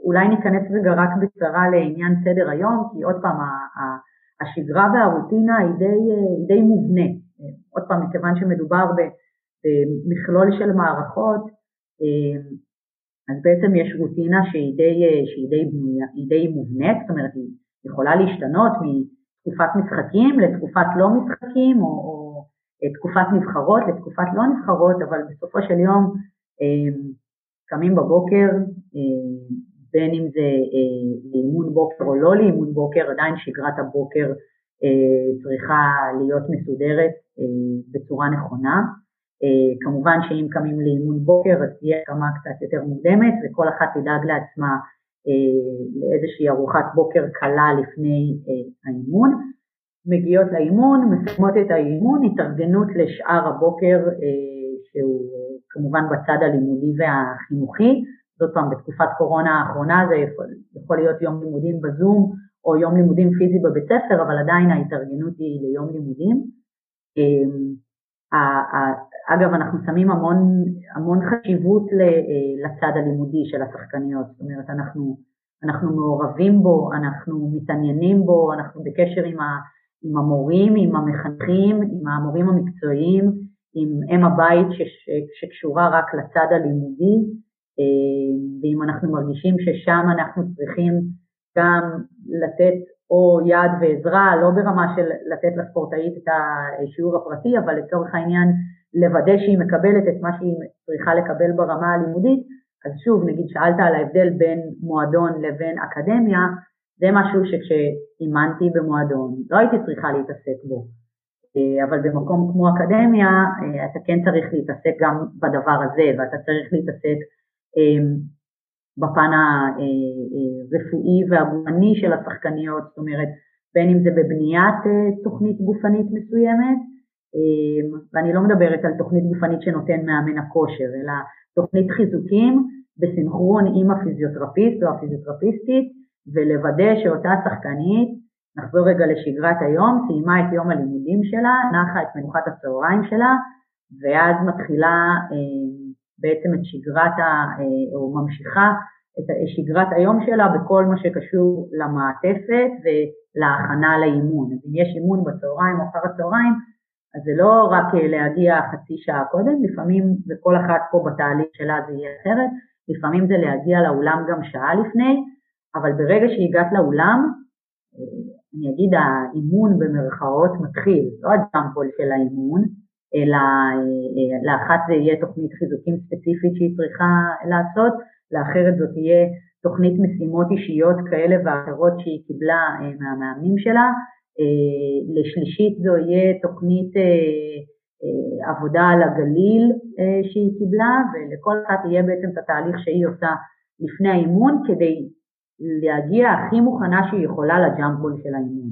אולי ניכנס רגע רק בקצרה לעניין סדר היום, כי עוד פעם, השגרה והרוטינה היא די, היא די מובנה. עוד פעם, מכיוון שמדובר במכלול של מערכות, אז בעצם יש רוטינה שהיא די, שהיא די, בנויה, היא די מובנית, זאת אומרת היא יכולה להשתנות מתקופת משחקים לתקופת לא משחקים, או, או תקופת נבחרות לתקופת לא נבחרות, אבל בסופו של יום קמים בבוקר, בין אם זה אה, לאימון בוקר או לא לאימון בוקר, עדיין שגרת הבוקר אה, צריכה להיות מסודרת אה, בצורה נכונה. כמובן שאם קמים לאימון בוקר אז תהיה קמה קצת יותר מוקדמת וכל אחת תדאג לעצמה לאיזושהי ארוחת בוקר קלה לפני האימון. מגיעות לאימון, מסיימות את האימון, התארגנות לשאר הבוקר שהוא כמובן בצד הלימודי והחינוכי, זאת פעם בתקופת קורונה האחרונה זה יכול, יכול להיות יום לימודים בזום או יום לימודים פיזי בבית ספר, אבל עדיין ההתארגנות היא ליום לימודים. אמ, אגב, אנחנו שמים המון, המון חשיבות אה, לצד הלימודי של השחקניות, זאת אומרת, אנחנו, אנחנו מעורבים בו, אנחנו מתעניינים בו, אנחנו בקשר עם, ה, עם המורים, עם המחנכים, עם המורים המקצועיים, עם אם הבית שקשורה רק לצד הלימודי, אה, ואם אנחנו מרגישים ששם אנחנו צריכים גם לתת או יד ועזרה, לא ברמה של לתת לספורטאית את השיעור הפרטי, אבל לצורך העניין לוודא שהיא מקבלת את מה שהיא צריכה לקבל ברמה הלימודית, אז שוב, נגיד שאלת על ההבדל בין מועדון לבין אקדמיה, זה משהו שכשאימנתי במועדון לא הייתי צריכה להתעסק בו, אבל במקום כמו אקדמיה אה, אתה כן צריך להתעסק גם בדבר הזה, ואתה צריך להתעסק אמ, בפן הרפואי והגופני של השחקניות, זאת אומרת בין אם זה בבניית אה, תוכנית גופנית מסוימת, ואני לא מדברת על תוכנית גופנית שנותן מאמן הכושר, אלא תוכנית חיזוקים בסינכרון עם הפיזיותרפיסט או הפיזיותרפיסטית, ולוודא שאותה שחקנית, נחזור רגע לשגרת היום, סיימה את יום הלימודים שלה, נחה את מנוחת הצהריים שלה, ואז מתחילה אמ, בעצם את שגרת, ה, אה, או ממשיכה את שגרת היום שלה בכל מה שקשור למעטפת ולהכנה לאימון. אז אם יש אימון בצהריים או אחר הצהריים, אז זה לא רק אה, להגיע חצי שעה קודם, לפעמים, וכל אחת פה בתהליך שלה זה יהיה אחרת, לפעמים זה להגיע לאולם גם שעה לפני, אבל ברגע שהגעת לאולם, אה, אני אגיד האימון במרכאות מתחיל, לא הג'אמפול של האימון, אלא אה, לאחת זה יהיה תוכנית חיזוקים ספציפית שהיא צריכה לעשות, לאחרת זאת תהיה תוכנית משימות אישיות כאלה ואחרות שהיא קיבלה אה, מהמאמנים שלה, אה, לשלישית זו יהיה תוכנית עבודה על הגליל שהיא קיבלה ולכל אחת יהיה בעצם את התהליך שהיא עושה לפני האימון כדי להגיע הכי מוכנה שהיא יכולה לג'אמפול של האימון.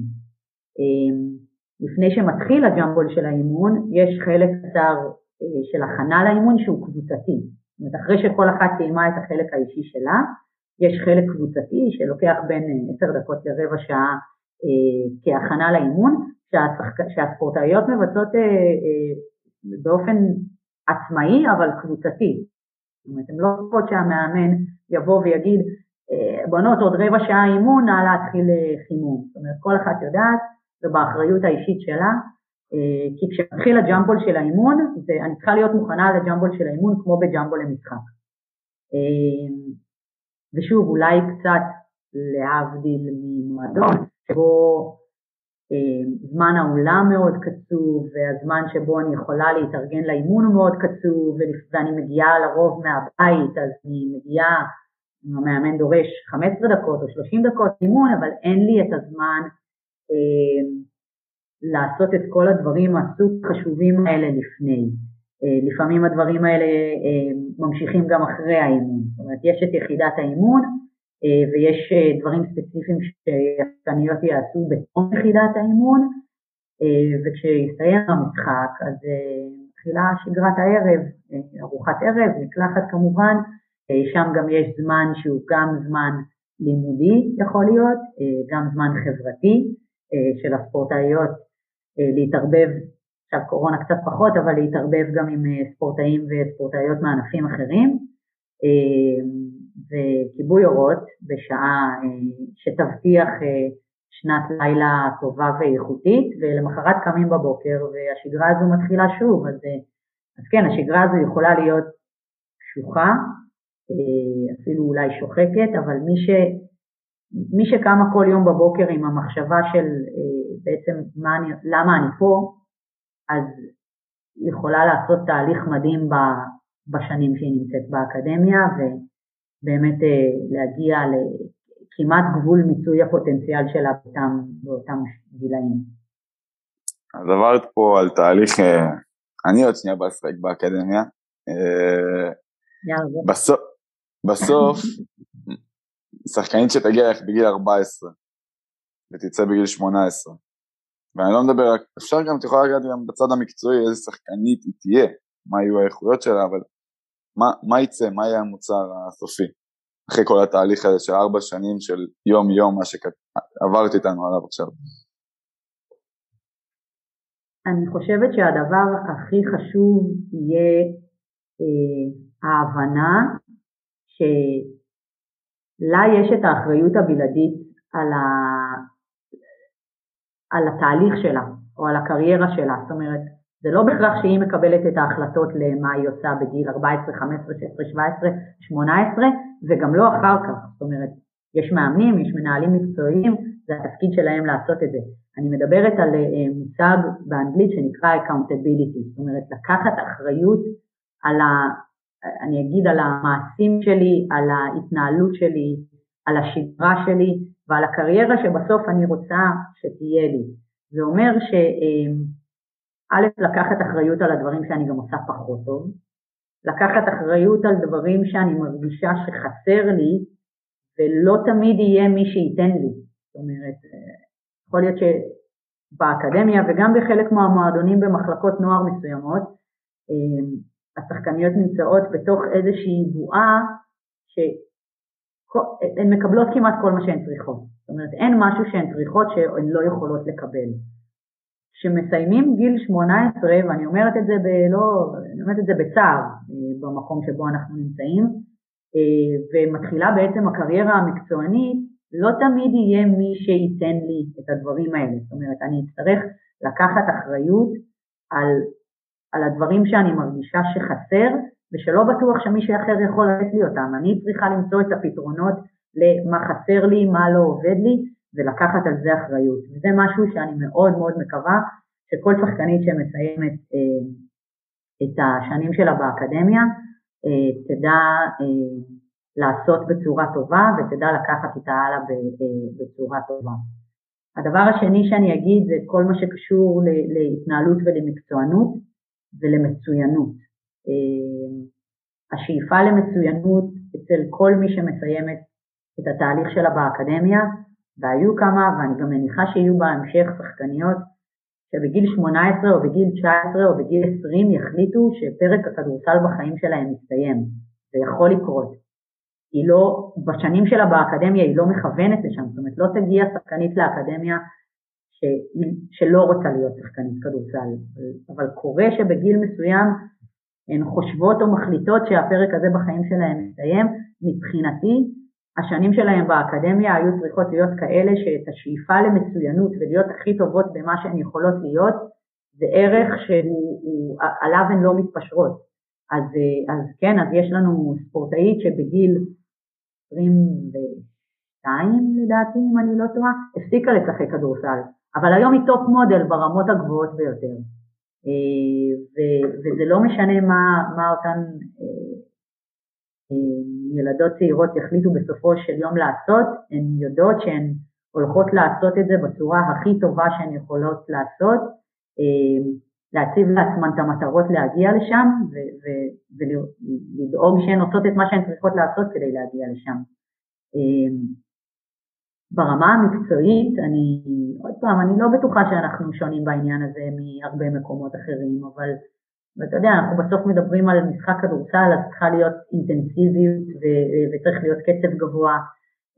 לפני שמתחיל הג'אמבול של האימון, יש חלק קצר אה, של הכנה לאימון שהוא קבוצתי. זאת אומרת, אחרי שכל אחת סיימה את החלק האישי שלה, יש חלק קבוצתי שלוקח בין עשר דקות לרבע שעה אה, כהכנה לאימון. שהספורטאיות מבצעות אה, אה, באופן עצמאי אבל קבוצתי. זאת אומרת, הן לא צריכות שהמאמן יבוא ויגיד, אה, בנות עוד רבע שעה אימון, נא להתחיל אה, חימום. זאת אומרת, כל אחת יודעת, ובאחריות האישית שלה, אה, כי כשמתחיל הג'מבול של האימון, אני צריכה להיות מוכנה לג'מבול של האימון כמו בג'מבול למשחק. ושוב, אולי קצת להבדיל ממועדון, שבו זמן האולם מאוד קצוב, והזמן שבו אני יכולה להתארגן לאימון הוא מאוד קצוב, ואני מגיעה לרוב מהבית, אז אני מגיעה המאמן דורש 15 דקות או 30 דקות אימון, אבל אין לי את הזמן אה, לעשות את כל הדברים הסופר חשובים האלה לפני. אה, לפעמים הדברים האלה אה, ממשיכים גם אחרי האימון. זאת אומרת, יש את יחידת האימון אה, ויש אה, דברים ספציפיים שהשחקניות יעשו בתום יחידת האימון, אה, וכשיסתיים המשחק אז אה, מתחילה שגרת הערב, אה, ארוחת ערב, מקלחת כמובן, שם גם יש זמן שהוא גם זמן לימודי יכול להיות, אה, גם זמן חברתי אה, של הספורטאיות להתערבב, עכשיו קורונה קצת פחות, אבל להתערבב גם עם ספורטאים וספורטאיות מענפים אחרים, וכיבוי אורות בשעה שתבטיח שנת לילה טובה ואיכותית, ולמחרת קמים בבוקר והשגרה הזו מתחילה שוב, אז, אז כן, השגרה הזו יכולה להיות קשוחה, אה, אפילו אולי שוחקת, אבל מי, ש, מי שקמה כל יום בבוקר עם המחשבה של אה, בעצם אני, למה אני פה, אז יכולה לעשות תהליך מדהים בשנים שהיא נמצאת באקדמיה ובאמת אה, להגיע לכמעט גבול מיצוי הפוטנציאל שלה באותם, באותם גילאים. אז עברת פה על תהליך, אני עוד שנייה בשחק באקדמיה. בסוף, בסוף, שחקנית שתגיע לך בגיל 14 ותצא בגיל 18, ואני לא מדבר אפשר גם, את יכולה לגעת גם בצד המקצועי איזה שחקנית היא תהיה, מה יהיו האיכויות שלה, אבל מה, מה יצא, מה יהיה המוצר הסופי, אחרי כל התהליך הזה של ארבע שנים של יום יום, מה שעברת איתנו עליו עכשיו. אני חושבת שהדבר הכי חשוב יהיה אה, ההבנה שלה יש את האחריות הבלעדית על, ה... על התהליך שלה או על הקריירה שלה, זאת אומרת זה לא בהכרח שהיא מקבלת את ההחלטות למה היא עושה בגיל 14, 15, 16, 17, 18 וגם לא אחר כך, זאת אומרת יש מאמנים, יש מנהלים מקצועיים, זה התפקיד שלהם לעשות את זה. אני מדברת על אה, מושג באנגלית שנקרא accountability, זאת אומרת לקחת אחריות על, אני אגיד על המעשים שלי, על ההתנהלות שלי, על השגרה שלי ועל הקריירה שבסוף אני רוצה שתהיה לי. זה אומר שא', לקחת אחריות על הדברים שאני גם עושה פחות טוב, לקחת אחריות על דברים שאני מרגישה שחסר לי ולא תמיד יהיה מי שייתן לי. זאת אומרת, יכול להיות שבאקדמיה וגם בחלק מהמועדונים במחלקות נוער מסוימות, השחקניות נמצאות בתוך איזושהי בועה שהן מקבלות כמעט כל מה שהן צריכות. זאת אומרת, אין משהו שהן צריכות שהן לא יכולות לקבל. כשמסיימים גיל 18, ואני אומרת את זה בלא, אני אומרת את זה בצער אה, במקום שבו אנחנו נמצאים, אה, ומתחילה בעצם הקריירה המקצוענית, לא תמיד יהיה מי שייתן לי את הדברים האלה. זאת אומרת, אני אצטרך לקחת אחריות על על הדברים שאני מרגישה שחסר ושלא בטוח שמישהו אחר יכול לתת לי אותם. אני צריכה למצוא את הפתרונות למה חסר לי, מה לא עובד לי ולקחת על זה אחריות. וזה משהו שאני מאוד מאוד מקווה שכל שחקנית שמסיימת אה, את השנים שלה באקדמיה אה, תדע אה, לעשות בצורה טובה ותדע לקחת איתה הלאה אה, בצורה טובה. הדבר השני שאני אגיד זה כל מה שקשור להתנהלות ולמקצוענות. ולמצוינות. אה, השאיפה למצוינות אצל כל מי שמסיימת את התהליך שלה באקדמיה, והיו כמה, ואני גם מניחה שיהיו בהמשך שחקניות שבגיל 18 או בגיל 19 או בגיל 20 יחליטו שפרק הכדורסל בחיים שלהם מסתיים. זה יכול לקרות. היא לא, בשנים שלה באקדמיה היא לא מכוונת לשם, זאת אומרת לא תגיע שחקנית לאקדמיה שלא רוצה להיות שחקנית כדורסל, אבל קורה שבגיל מסוים הן חושבות או מחליטות שהפרק הזה בחיים שלהן מסתיים, מבחינתי השנים שלהן באקדמיה היו צריכות להיות כאלה שאת השאיפה למצוינות ולהיות הכי טובות במה שהן יכולות להיות, זה ערך שעליו הן לא מתפשרות. אז, אז כן, אז יש לנו ספורטאית שבגיל 22 לדעתי, אם אני לא טועה, הפסיקה לשחק כדורסל, אבל היום היא top model ברמות הגבוהות ביותר. אה, וזה לא משנה מה, מה אותן אה, אה, ילדות צעירות יחליטו בסופו של יום לעשות, הן יודעות שהן הולכות לעשות את זה בצורה הכי טובה שהן יכולות לעשות, להציב לעצמן את המטרות להגיע לשם ולדאוג שהן עושות את מה שהן צריכות לעשות כדי להגיע לשם. ברמה המקצועית, אני, עוד פעם, אני לא בטוחה שאנחנו שונים בעניין הזה מהרבה מקומות אחרים, אבל ואתה יודע, אנחנו בסוף מדברים על משחק כדורסל, אז צריכה להיות אינטנסיביות ו- וצריך להיות קצב גבוה,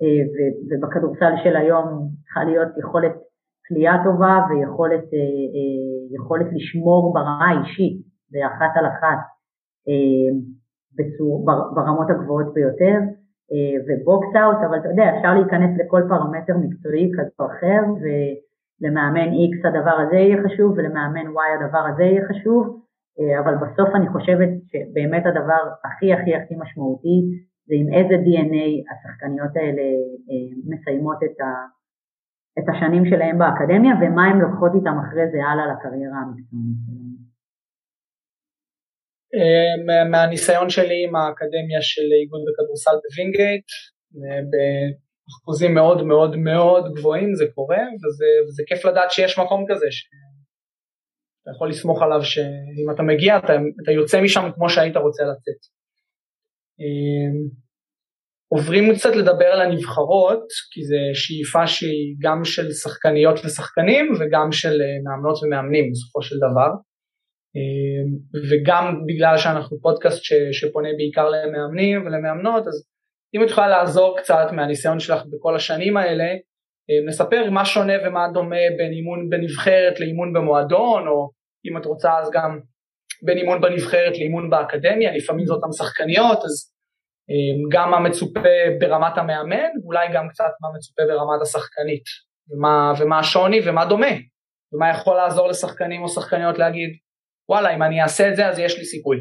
אה, ו- ובכדורסל של היום צריכה להיות יכולת כליאה טובה ויכולת אה, אה, לשמור ברמה האישית, באחת על אחת, בצור, ברמות הגבוהות ביותר. אה, ובוקס אאוט, אבל אתה יודע, אפשר להיכנס לכל פרמטר מקצועי כזה או אחר, ולמאמן X הדבר הזה יהיה חשוב, ולמאמן Y הדבר הזה יהיה חשוב, אה, אבל בסוף אני חושבת שבאמת הדבר הכי הכי הכי משמעותי זה עם איזה DNA השחקניות האלה אה, מסיימות את, ה, את השנים שלהם באקדמיה, ומה הן לוקחות איתם אחרי זה הלאה לקריירה המקצועית שלהם. אה, מהניסיון שלי עם האקדמיה של איגוד בכדורסל בווינגייט, אה, באחוזים מאוד מאוד מאוד גבוהים זה קורה, וזה, וזה כיף לדעת שיש מקום כזה, שאתה יכול לסמוך עליו שאם אתה מגיע אתה, אתה יוצא משם כמו שהיית רוצה לצאת. אה, עוברים קצת לדבר על הנבחרות, כי זה שאיפה שהיא גם של שחקניות ושחקנים וגם של מאמנות ומאמנים בסופו של דבר. אמ, וגם בגלל שאנחנו פודקאסט ש, שפונה בעיקר למאמנים ולמאמנות, אז אם את יכולה לעזור קצת מהניסיון שלך בכל השנים האלה, אמ, נספר מה שונה ומה דומה בין אימון בנבחרת לאימון במועדון, או אם את רוצה אז גם בין אימון בנבחרת לאימון באקדמיה, לפעמים זה אותן שחקניות, אז אמ, גם מה מצופה ברמת המאמן, ואולי גם קצת מה מצופה ברמת השחקנית, ומה, ומה השוני ומה דומה, ומה יכול לעזור לשחקנים או שחקניות להגיד, וואלה, אם אני אעשה את זה אז יש לי סיכוי.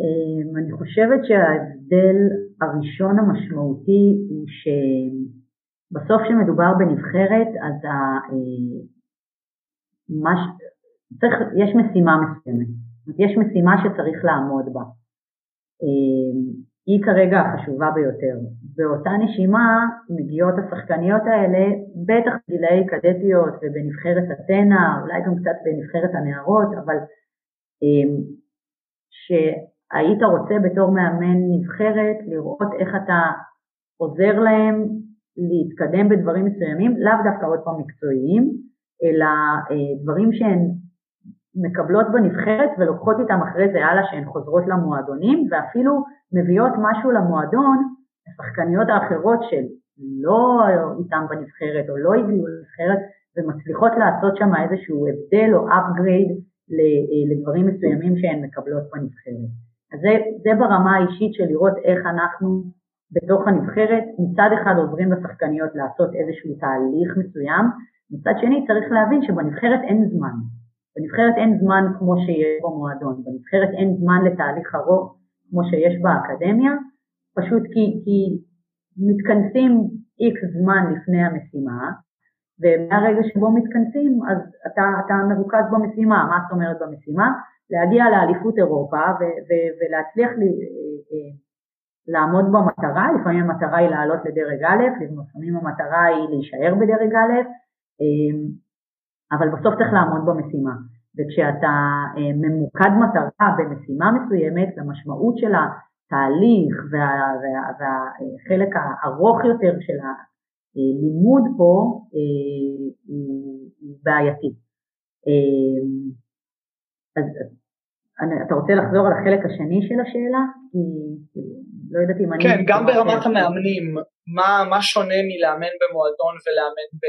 אמ, אני חושבת שההבדל הראשון המשמעותי הוא שבסוף כשמדובר בנבחרת אז ה... אה, מש... צריך, יש משימה מסוימת, יש משימה שצריך לעמוד בה. היא כרגע החשובה ביותר. באותה נשימה מגיעות השחקניות האלה, בטח בגילאי קדטיות ובנבחרת אתנה, אולי גם קצת בנבחרת הנערות, אבל אמ, שהיית רוצה בתור מאמן נבחרת לראות איך אתה עוזר להם להתקדם בדברים מסוימים, לאו דווקא עוד פעם מקצועיים, אלא אה, דברים שהן מקבלות בנבחרת ולוקחות איתם אחרי זה הלאה שהן חוזרות למועדונים ואפילו מביאות משהו למועדון, השחקניות האחרות שלא איתם בנבחרת או לא הגיעו לנבחרת ומצליחות לעשות שם איזשהו הבדל או upgrade לדברים מסוימים שהן מקבלות בנבחרת. אז זה, זה ברמה האישית של לראות איך אנחנו בתוך הנבחרת מצד אחד עוזרים לשחקניות לעשות איזשהו תהליך מסוים, מצד שני צריך להבין שבנבחרת אין זמן. בנבחרת אין זמן כמו שיש במועדון, בנבחרת אין זמן לתהליך ארוך כמו שיש באקדמיה, פשוט כי, כי מתכנסים איקס זמן לפני המשימה, ומהרגע שבו מתכנסים אז אתה, אתה מרוכז במשימה, מה זאת אומרת במשימה? להגיע לאליפות אירופה ו- ו- ולהצליח ל- אה, לעמוד במטרה, לפעמים המטרה היא לעלות לדרג א', לפעמים המטרה היא להישאר בדרג א', אה, אבל בסוף צריך לעמוד במשימה. וכשאתה אה, ממוקד מטרה במשימה מסוימת, המשמעות של התהליך וה, וה, והחלק הארוך יותר של הלימוד פה אה, הוא בעייתי. אה, אז אתה רוצה לחזור על החלק השני של השאלה? כי לא יודעת אם אני... כן, גם ברמת המאמנים, מה, מה שונה מלאמן במועדון ולאמן ב...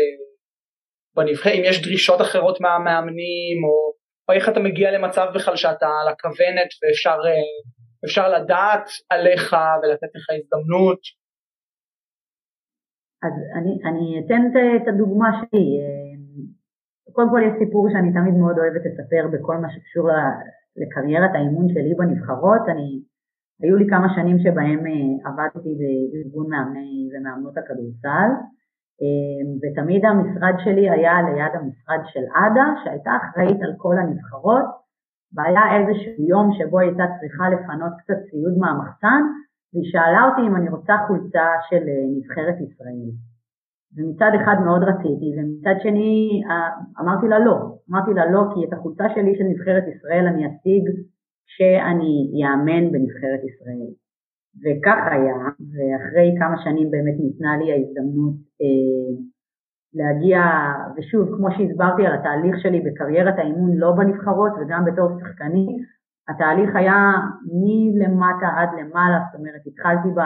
בנבחרת, אם יש דרישות אחרות מהמאמנים, או, או איך אתה מגיע למצב בכלל שאתה על הכוונת ואפשר לדעת עליך ולתת לך הזדמנות. אז אני, אני אתן את הדוגמה שלי. קודם כל יש סיפור שאני תמיד מאוד אוהבת לספר בכל מה שקשור לקריירת האימון שלי בנבחרות. אני, היו לי כמה שנים שבהם אה, עבדתי בארגון מאמני ומאמנות הכדורסל, אה, ותמיד המשרד שלי היה ליד המשרד של עדה, שהייתה אחראית על כל הנבחרות, והיה איזשהו יום שבו היא הייתה צריכה לפנות קצת ציוד מהמחסן, והיא שאלה אותי אם אני רוצה חולצה של אה, נבחרת ישראל. ומצד אחד מאוד רציתי, ומצד שני אמרתי לה לא. אמרתי לה לא, כי את החולצה שלי של נבחרת ישראל אני אשיג שאני אאמן בנבחרת ישראל. וכך היה, ואחרי כמה שנים באמת ניתנה לי ההזדמנות אה, להגיע, ושוב, כמו שהסברתי על התהליך שלי בקריירת האימון, לא בנבחרות וגם בתור שחקנית, התהליך היה מלמטה עד למעלה, זאת אומרת, התחלתי ב,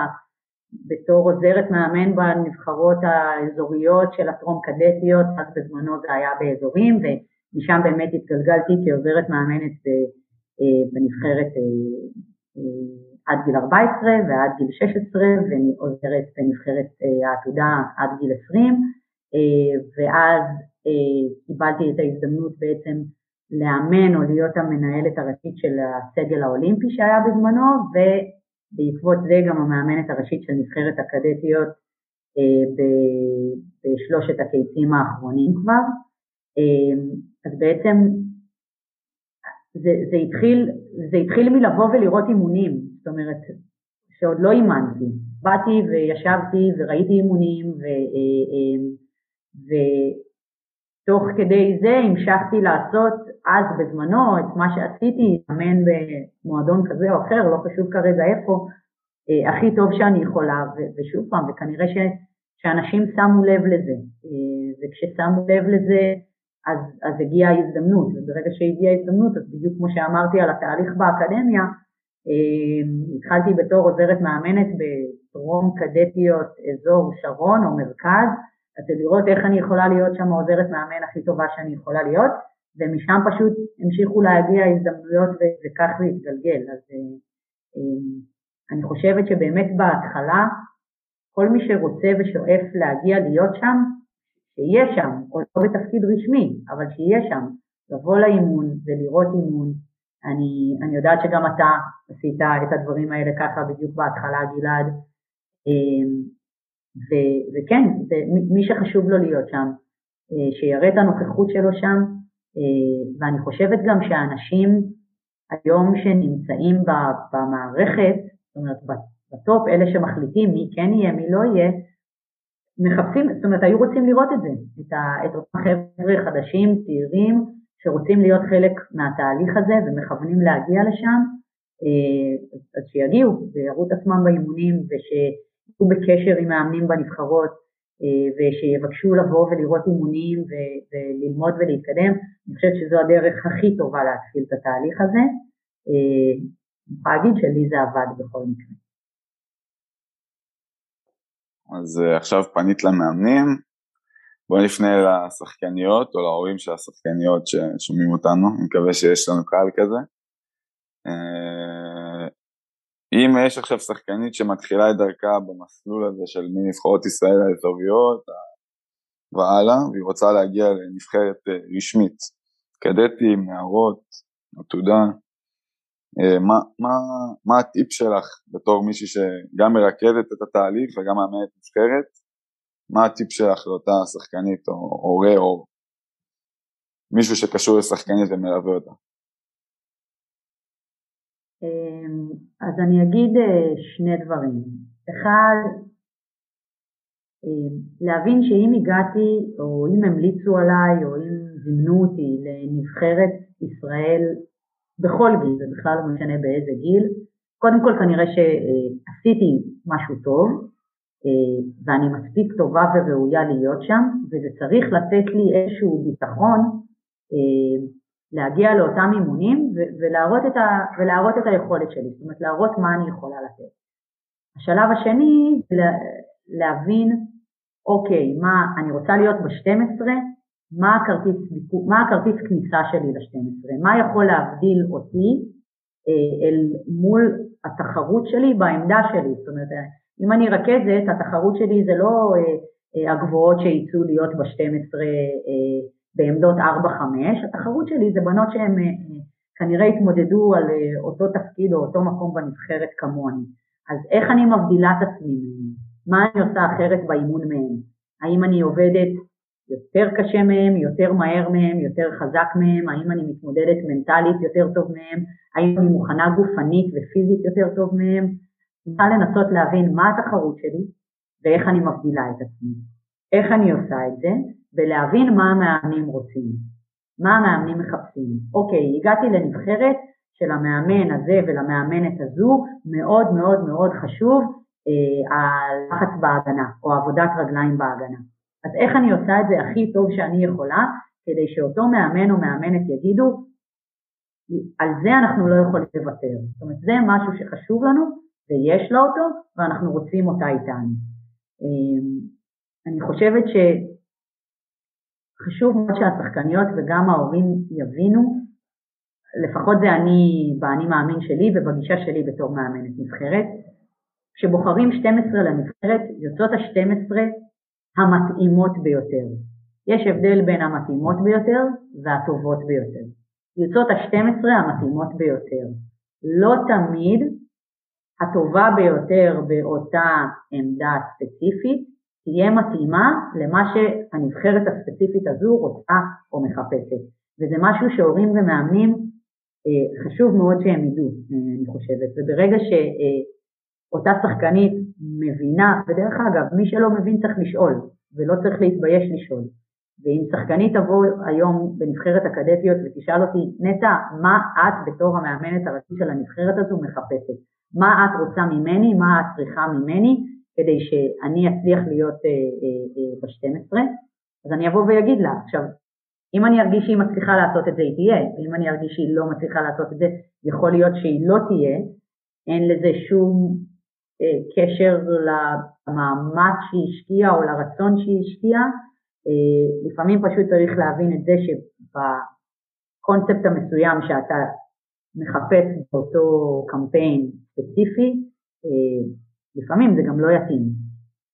בתור עוזרת מאמן בנבחרות האזוריות של הטרום קדטיות, אז בזמנו זה היה באזורים, ומשם באמת התגלגלתי כעוזרת מאמנת אה, בנבחרת אה, אה, עד גיל 14 ועד גיל 16 ועוזרת בנבחרת העתודה עד גיל 20 ואז קיבלתי את ההזדמנות בעצם לאמן או להיות המנהלת הראשית של הסגל האולימפי שהיה בזמנו ובעקבות זה גם המאמנת הראשית של נבחרת הקדטיות בשלושת הקיצים האחרונים כבר. אז בעצם זה, זה, התחיל, זה התחיל מלבוא ולראות אימונים, זאת אומרת, שעוד לא אימנתי. באתי וישבתי וראיתי אימונים ו, אה, אה, ותוך כדי זה המשכתי לעשות אז בזמנו את מה שעשיתי, לאמן במועדון כזה או אחר, לא חשוב כרגע איפה, אה, הכי טוב שאני יכולה, ושוב פעם, וכנראה ש, שאנשים שמו לב לזה, וכששמו לב לזה אז, אז הגיעה ההזדמנות, וברגע שהגיעה ההזדמנות, אז בדיוק כמו שאמרתי על התהליך באקדמיה, אה, התחלתי בתור עוזרת מאמנת בדרום קדטיות אזור שרון או מרכז, אז לראות איך אני יכולה להיות שם עוזרת מאמן הכי טובה שאני יכולה להיות, ומשם פשוט המשיכו להגיע הזדמנויות וכך זה התגלגל. אז אה, אה, אני חושבת שבאמת בהתחלה, כל מי שרוצה ושואף להגיע להיות שם, שיהיה שם, או לא בתפקיד רשמי, אבל שיהיה שם, לבוא לאימון ולראות אימון. אני, אני יודעת שגם אתה עשית את הדברים האלה ככה בדיוק בהתחלה, גלעד. אמ, ו, וכן, זה, מי שחשוב לו להיות שם, אה, שיראה את הנוכחות שלו שם, אה, ואני חושבת גם שאנשים היום שנמצאים במערכת, זאת אומרת בטופ, אלה שמחליטים מי כן יהיה, מי לא יהיה, מחפשים, זאת אומרת היו רוצים לראות את זה, את, אותם חבר'ה חדשים, צעירים, שרוצים להיות חלק מהתהליך הזה ומכוונים להגיע לשם, אה, אז שיגיעו ויראו את עצמם באימונים ושיהיו בקשר עם מאמנים בנבחרות אה, ושיבקשו לבוא ולראות אימונים וללמוד ולהתקדם, אני חושבת שזו הדרך הכי טובה להתחיל את התהליך הזה. אה, אני יכולה להגיד שלי זה עבד בכל מקרה. אז uh, עכשיו פנית למאמנים, בואו נפנה לשחקניות או להורים של השחקניות ששומעים אותנו, אני מקווה שיש לנו קהל כזה. Uh, אם יש עכשיו שחקנית שמתחילה את דרכה במסלול הזה של מנבחרות ישראל האזוריות והלאה, והיא רוצה להגיע לנבחרת רשמית, קדטים, נערות, עתודה, אה, מה, מה, מה הטיפ שלך בתור מישהי שגם מרכזת את התהליך וגם מאמנת נבחרת? מה הטיפ שלך לאותה שחקנית או הורה או מישהו שקשור לשחקנית ומלווה אותה? אמ, אז אני אגיד אה, שני דברים. אחד, אמ, להבין שאם הגעתי או אם המליצו עליי או אם זימנו אותי לנבחרת ישראל בכל גיל, זה בכלל לא משנה באיזה גיל. קודם כל כנראה שעשיתי משהו טוב, אה, ואני מספיק טובה וראויה להיות שם, וזה צריך לתת לי איזשהו ביטחון אה, להגיע לאותם אימונים ולהראות את, ה, ולהראות את היכולת שלי, זאת אומרת להראות מה אני יכולה לתת. השלב השני זה להבין, אוקיי, מה, אני רוצה להיות ב-12, מה הכרטיס, מה הכרטיס כניסה שלי ל-12, מה יכול להבדיל אותי אה, אל מול התחרות שלי בעמדה שלי, זאת אומרת, אם אני רכזת, התחרות שלי זה לא אה, אה, הגבוהות שיצאו להיות ב-12 בעמדות 4-5, התחרות שלי זה בנות שהן כנראה התמודדו על אותו תפקיד או אותו מקום בנבחרת כמוני. אז איך אני מבדילה את עצמי מהם? מה אני עושה אחרת באימון מהם? האם אני עובדת יותר קשה מהם, יותר מהר מהם, יותר חזק מהם? האם אני מתמודדת מנטלית יותר טוב מהם? האם אני מוכנה גופנית ופיזית יותר טוב מהם? צריכה לנסות להבין מה התחרות שלי ואיך אני מבדילה את עצמי. איך אני עושה את זה? ולהבין מה המאמנים רוצים, מה המאמנים מחפשים. אוקיי, הגעתי לנבחרת של המאמן הזה ולמאמנת הזו, מאוד מאוד מאוד חשוב אה, הלחץ בהגנה או עבודת רגליים בהגנה. אז איך אני עושה את זה הכי טוב שאני יכולה כדי שאותו מאמן או מאמנת יגידו על זה אנחנו לא יכולים לוותר. זאת אומרת זה משהו שחשוב לנו ויש לה אותו ואנחנו רוצים אותה איתנו. אה, אני חושבת שחשוב מאוד שהשחקניות וגם ההורים יבינו לפחות זה אני, באני מאמין שלי ובגישה שלי בתור מאמנת נבחרת. כשבוחרים 12 לנבחרת, יוצאות ה-12 המתאימות ביותר. יש הבדל בין המתאימות ביותר והטובות ביותר. יוצאות ה-12 המתאימות ביותר. לא תמיד הטובה ביותר באותה עמדה ספציפית תהיה מתאימה למה שהנבחרת הספציפית הזו רוצה או מחפשת. וזה משהו שהורים ומאמנים אה, חשוב מאוד שהם ידעו, אה, אני חושבת, וברגע שאותה שחקנית מבינה, ודרך אגב, מי שלא מבין צריך לשאול, ולא צריך להתבייש לשאול, ואם שחקנית תבוא היום בנבחרת הקדטיות ותשאל אותי, נטע, מה את בתור המאמנת הראשית של הנבחרת הזו מחפשת? מה את רוצה ממני? מה את צריכה ממני? כדי שאני אצליח להיות אה, אה, אה, ב-12, אז אני אבוא ואגיד לה, עכשיו אם אני ארגיש שהיא מצליחה לעשות את זה, היא תהיה, ואם אני ארגיש שהיא לא מצליחה לעשות את זה, יכול להיות שהיא לא תהיה, אין לזה שום קשר למאמץ שהיא השקיעה או לרצון שהיא השקיעה, אה, לפעמים פשוט צריך להבין את זה שבקונספט המסוים שאתה מחפש באותו קמפיין ספציפי, אה, לפעמים זה גם לא יתאים.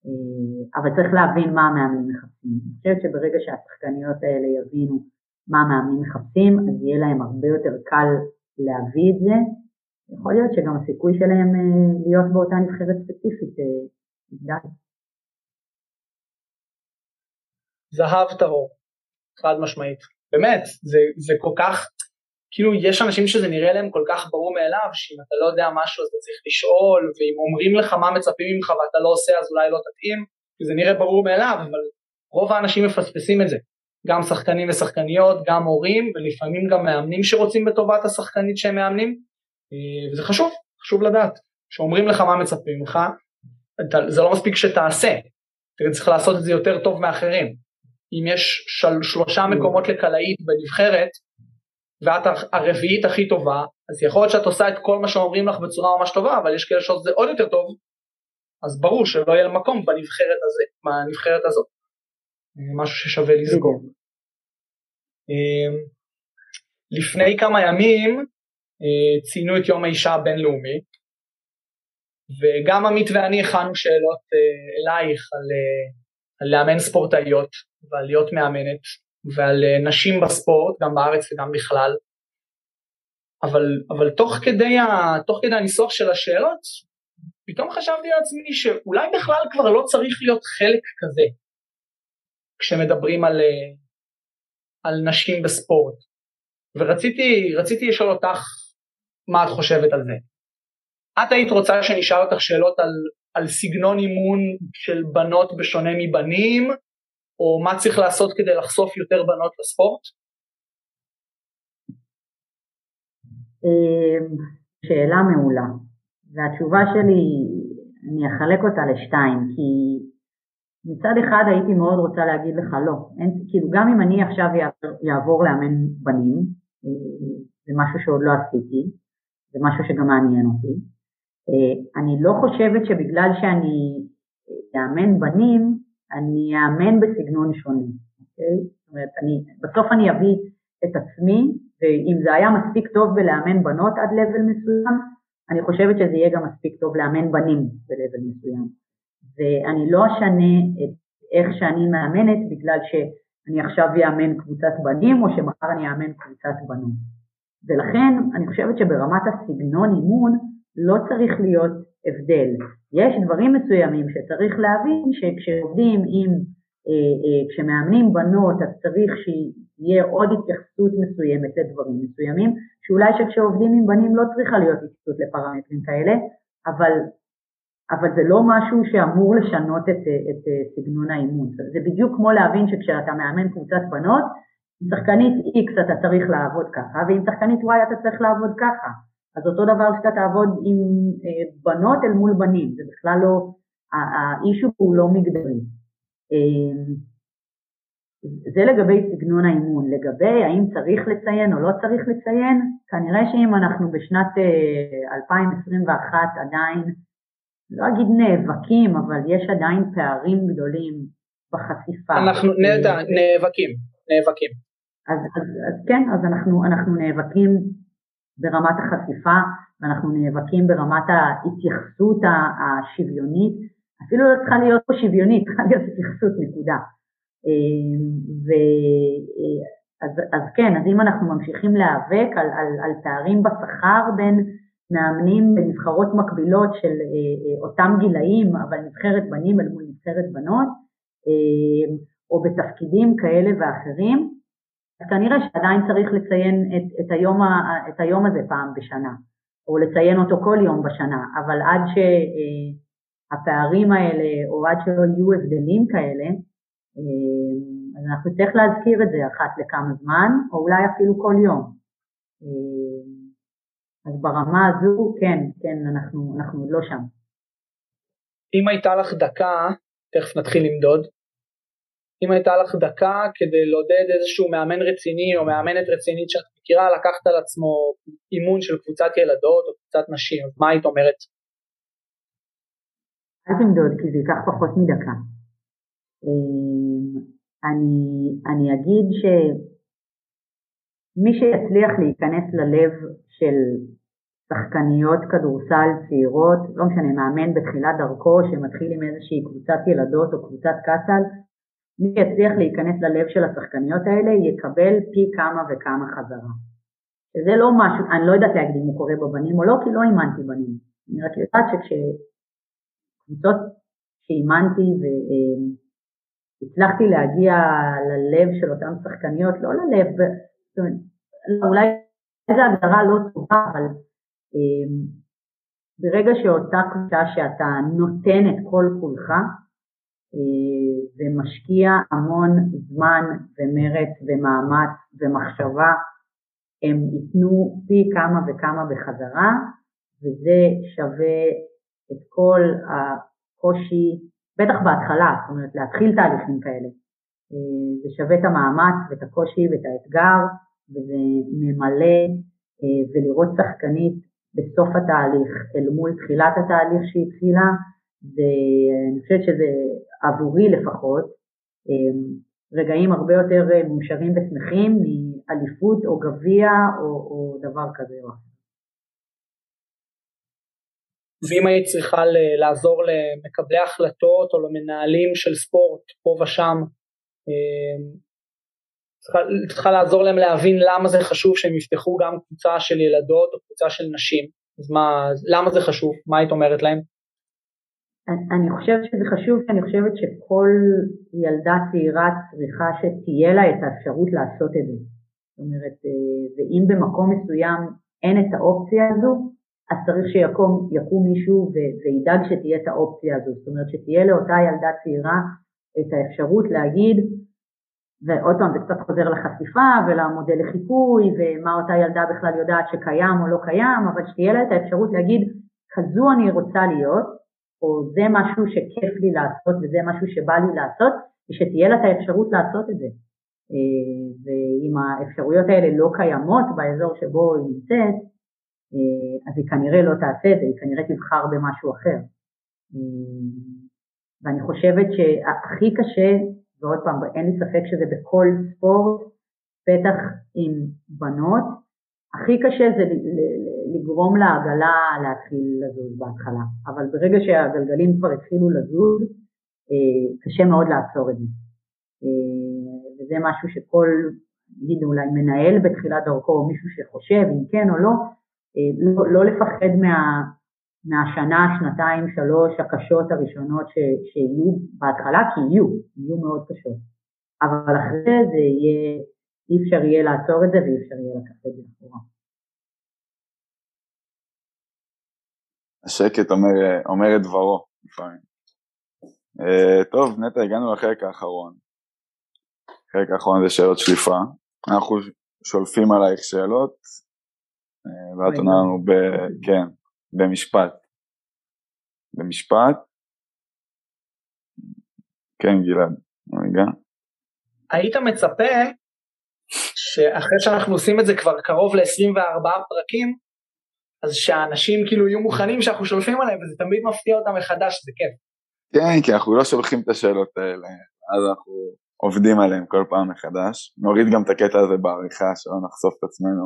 אה, אבל צריך להבין מה המאמנים מחפשים. אני חושבת שברגע שהשחקניות האלה יבינו מה המאמנים מחפשים, אז יהיה להם הרבה יותר קל להביא את זה. יכול להיות שגם הסיכוי שלהם אה, להיות באותה נבחרת ספציפית אה, יגדל. זהב טהור, חד משמעית. באמת, זה, זה כל כך, כאילו יש אנשים שזה נראה להם כל כך ברור מאליו, שאם אתה לא יודע משהו אז אתה צריך לשאול, ואם אומרים לך מה מצפים ממך ואתה לא עושה אז אולי לא תתאים, זה נראה ברור מאליו, אבל רוב האנשים מפספסים את זה. גם שחקנים ושחקניות, גם הורים, ולפעמים גם מאמנים שרוצים בטובת השחקנית שהם מאמנים, וזה חשוב, חשוב לדעת. כשאומרים לך מה מצפים ממך, זה לא מספיק שתעשה, אתה צריך לעשות את זה יותר טוב מאחרים. אם יש של, שלושה מקומות לקלעית בנבחרת, ואת הרביעית הכי טובה, אז יכול להיות שאת עושה את כל מה שאומרים לך בצורה ממש טובה, אבל יש כאלה שעושים את זה עוד יותר טוב, אז ברור שלא יהיה מקום בנבחרת, הזה, בנבחרת הזאת. משהו ששווה לזכור. אמ, לפני כמה ימים אה, ציינו את יום האישה הבינלאומי, וגם עמית ואני הכנו שאלות אה, אלייך על, אה, על לאמן ספורטאיות ועל להיות מאמנת ועל נשים בספורט, גם בארץ וגם בכלל. אבל, אבל תוך, כדי ה, תוך כדי הניסוח של השאלות, פתאום חשבתי לעצמי שאולי בכלל כבר לא צריך להיות חלק כזה כשמדברים על, אה, על נשים בספורט. ורציתי לשאול אותך מה את חושבת על זה. את היית רוצה שנשאל אותך שאלות על, על סגנון אימון של בנות בשונה מבנים, או מה צריך לעשות כדי לחשוף יותר בנות לספורט? אמ, שאלה מעולה. והתשובה שלי, אני אחלק אותה לשתיים, כי מצד אחד הייתי מאוד רוצה להגיד לך לא, אין, כאילו גם אם אני עכשיו יעבור, יעבור לאמן בנים, זה משהו שעוד לא עשיתי, זה משהו שגם מעניין אותי. אני לא חושבת שבגלל שאני אאמן בנים, אני אאמן בסגנון שונה, אוקיי? זאת אומרת, אני, בסוף אני אביא את עצמי, ואם זה היה מספיק טוב בלאמן בנות עד לבל מסוים, אני חושבת שזה יהיה גם מספיק טוב לאמן בנים בלבל מסוים. ואני לא אשנה את איך שאני מאמנת בגלל שאני עכשיו אאמן קבוצת בנים או שמחר אני אאמן קבוצת בנות. ולכן אני חושבת שברמת הסגנון אימון לא צריך להיות הבדל. יש דברים מסוימים שצריך להבין שכשעובדים עם, אה, אה, כשמאמנים בנות אז צריך שיהיה עוד התייחסות מסוימת לדברים מסוימים, שאולי שכשעובדים עם בנים לא צריכה להיות התייחסות לפרמטרים כאלה, אבל אבל זה לא משהו שאמור לשנות את, את, את סגנון האימון. זה בדיוק כמו להבין שכשאתה מאמן קבוצת בנות, עם שחקנית X אתה צריך לעבוד ככה, ועם שחקנית Y אתה צריך לעבוד ככה. אז אותו דבר שאתה תעבוד עם אה, בנות אל מול בנים, זה בכלל לא, האישו הוא לא מגדרי. אה, זה לגבי סגנון האימון. לגבי האם צריך לציין או לא צריך לציין, כנראה שאם אנחנו בשנת 2021 אה, עדיין לא אגיד נאבקים, אבל יש עדיין פערים גדולים בחשיפה. אנחנו נדע, נאבקים, נאבקים. אז, אז, אז כן, אז אנחנו, אנחנו נאבקים ברמת החשיפה, ואנחנו נאבקים ברמת ההתייחסות השוויונית, אפילו לא צריכה להיות פה שוויונית, צריכה להיות התייחסות, נקודה. אמ, ו, אז, אז כן, אז אם אנחנו ממשיכים להיאבק על, על, על פערים בשכר בין מאמנים בנבחרות מקבילות של אה, אה, אותם גילאים, אבל נבחרת בנים אל מול נבחרת בנות, אה, או בתפקידים כאלה ואחרים, אז כנראה שעדיין צריך לציין את, את, היום, את היום הזה פעם בשנה, או לציין אותו כל יום בשנה, אבל עד שהפערים האלה, או עד שלא יהיו הבדלים כאלה, אז אנחנו צריך להזכיר את זה אחת לכמה זמן, או אולי אפילו כל יום. אז ברמה הזו, כן, כן, אנחנו, אנחנו עוד לא שם. אם הייתה לך דקה, תכף נתחיל למדוד, אם הייתה לך דקה כדי לעודד איזשהו מאמן רציני או מאמנת רצינית שאת מכירה לקחת על עצמו אימון של קבוצת ילדות או קבוצת נשים, מה היית אומרת? אל תמדוד כי זה ייקח פחות מדקה. אמ, אני, אני אגיד שמי שיצליח להיכנס ללב של שחקניות כדורסל צעירות, לא משנה, מאמן בתחילת דרכו שמתחיל עם איזושהי קבוצת ילדות או קבוצת קאצל, מי שיצליח להיכנס ללב של השחקניות האלה יקבל פי כמה וכמה חזרה. שזה לא משהו, אני לא יודעת להגיד אם הוא קורה בבנים או לא, כי לא אימנתי בנים. אני רק יודעת שכשקבוצות שאימנתי והצלחתי להגיע ללב של אותן שחקניות, לא ללב, זאת אומרת, אולי איזו הגדרה לא טובה, אבל אמ, ברגע שאותה קבוצה שאתה נותן את כל כולך אה, ומשקיע המון זמן ומרץ ומאמץ ומחשבה, הם ייתנו פי כמה וכמה בחזרה וזה שווה את כל הקושי, בטח בהתחלה, זאת אומרת להתחיל תהליכים כאלה. אה, זה שווה את המאמץ ואת הקושי ואת האתגר וזה ממלא אה, ולראות שחקנית בסוף התהליך אל מול תחילת התהליך שהתחילה, זה, אני חושבת שזה עבורי לפחות, אמ, רגעים הרבה יותר מאושרים ושמחים מאליפות או גביע או, או דבר כזה או אחר. ואם היית צריכה לעזור למקבלי החלטות או למנהלים של ספורט פה ושם, אמ, צריכה, צריכה לעזור להם להבין למה זה חשוב שהם יפתחו גם קבוצה של ילדות או קבוצה של נשים. אז מה, למה זה חשוב? מה היית אומרת להם? אני חושבת שזה חשוב, כי אני חושבת שכל ילדה צעירה צריכה שתהיה לה את האפשרות לעשות את זה. זאת אומרת, אה, ואם במקום מסוים אין את האופציה הזו, אז צריך שיקום יקום מישהו וידאג שתהיה את האופציה הזו. זאת אומרת, שתהיה לאותה ילדה צעירה את האפשרות להגיד, ועוד פעם זה קצת חוזר לחשיפה ולמודל לחיקוי ומה אותה ילדה בכלל יודעת שקיים או לא קיים, אבל שתהיה לה את האפשרות להגיד כזו אני רוצה להיות, או זה משהו שכיף לי לעשות וזה משהו שבא לי לעשות, ושתהיה לה את האפשרות לעשות את זה. ואם האפשרויות האלה לא קיימות באזור שבו היא נמצאת, אז היא כנראה לא תעשה את זה, היא כנראה תבחר במשהו אחר. ואני חושבת שהכי קשה, ועוד פעם, אין לי ספק שזה בכל ספורט, בטח עם בנות, הכי קשה זה לגרום לעגלה להתחיל לזוז בהתחלה, אבל ברגע שהגלגלים כבר התחילו לזוז, אה, קשה מאוד לעצור את זה. אה, וזה משהו שכל, נגיד אולי מנהל בתחילת דרכו, או מישהו שחושב אם כן או לא, אה, לא, לא לפחד מה, מהשנה, שנתיים, שלוש הקשות הראשונות ש, שיהיו בהתחלה, כי יהיו, יהיו מאוד קשות. אבל אחרי זה יהיה, אי אפשר יהיה לעצור את זה ואי אפשר יהיה לקחת את זה אחורה. השקט אומר, אומר את דברו לפעמים. Uh, טוב, נטע, הגענו לחלק האחרון. החלק האחרון זה שאלות שליפה. אנחנו שולפים עלייך שאלות, uh, ואת עונה לנו ב... כן, במשפט. במשפט? כן, גלעד, רגע. היית מצפה שאחרי שאנחנו עושים את זה כבר קרוב ל-24 פרקים, אז שהאנשים כאילו יהיו מוכנים שאנחנו שולפים עליהם, וזה תמיד מפתיע אותם מחדש, זה כיף. כן, כי אנחנו לא שולחים את השאלות האלה, אז אנחנו עובדים עליהם כל פעם מחדש. נוריד גם את הקטע הזה בעריכה, שלא נחשוף את עצמנו.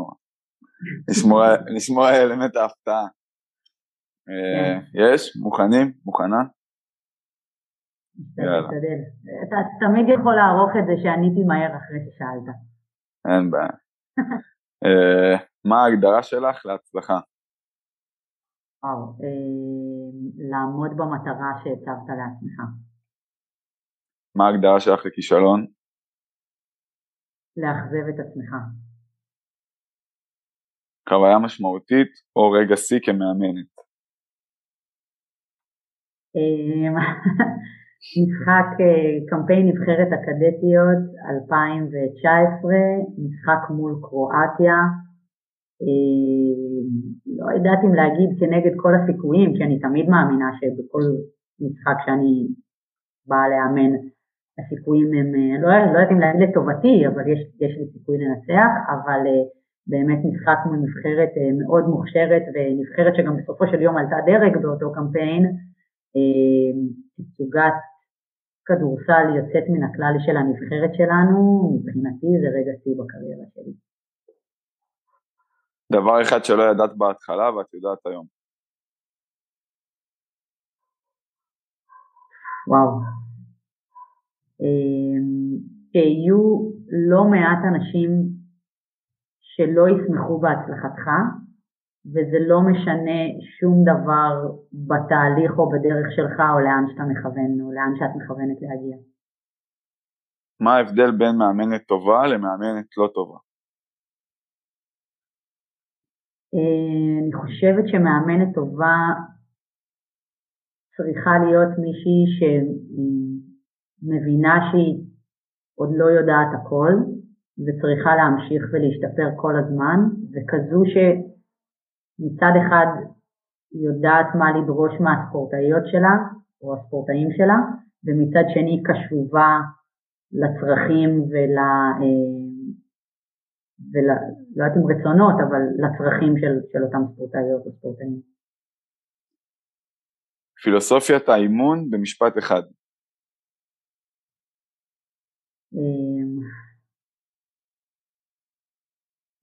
נשמור על [laughs] אלמנט ההפתעה. אה, יש? מוכנים? מוכנה? יאללה. אתה תמיד יכול לערוך את זה שעניתי מהר אחרי ששאלת. אין בעיה. [laughs] אה, מה ההגדרה שלך להצלחה? וואו, אה, לעמוד במטרה שהצבת לעצמך. מה ההגדרה שלך לכישלון? לאכזב את עצמך. חוויה משמעותית או רגע שיא כמאמנת? אה, [laughs] משחק אה, קמפיין נבחרת הקדטיות 2019, משחק מול קרואטיה, לא יודעת אם להגיד כנגד כל הסיכויים, כי אני תמיד מאמינה שבכל משחק שאני באה לאמן, הסיכויים הם, אה, לא, לא יודעת אם להגיד לטובתי, אבל יש, יש לי סיכוי לנצח, אבל אה, באמת משחק מול נבחרת מאוד מוכשרת, ונבחרת שגם בסופו של יום עלתה דרג באותו קמפיין, תצוגת כדורסל יוצאת מן הכלל של הנבחרת שלנו, מבחינתי זה רגע שיא בקריירה שלי. דבר אחד שלא ידעת בהתחלה ואת יודעת היום. וואו. אמ, שיהיו לא מעט אנשים שלא ישמחו בהצלחתך, וזה לא משנה שום דבר בתהליך או בדרך שלך או לאן שאתה מכוון או לאן שאת מכוונת להגיע. מה ההבדל בין מאמנת טובה למאמנת לא טובה? אה, אני חושבת שמאמנת טובה צריכה להיות מישהי שמבינה שהיא עוד לא יודעת הכל וצריכה להמשיך ולהשתפר כל הזמן וכזו שמצד אחד יודעת מה לדרוש מהספורטאיות שלה או הספורטאים שלה ומצד שני קשובה לצרכים ול... ולא יודעת אם רצונות, אבל לצרכים של, של אותם ספורטאיות או ספורטאים. פילוסופיית האימון במשפט אחד. אמ,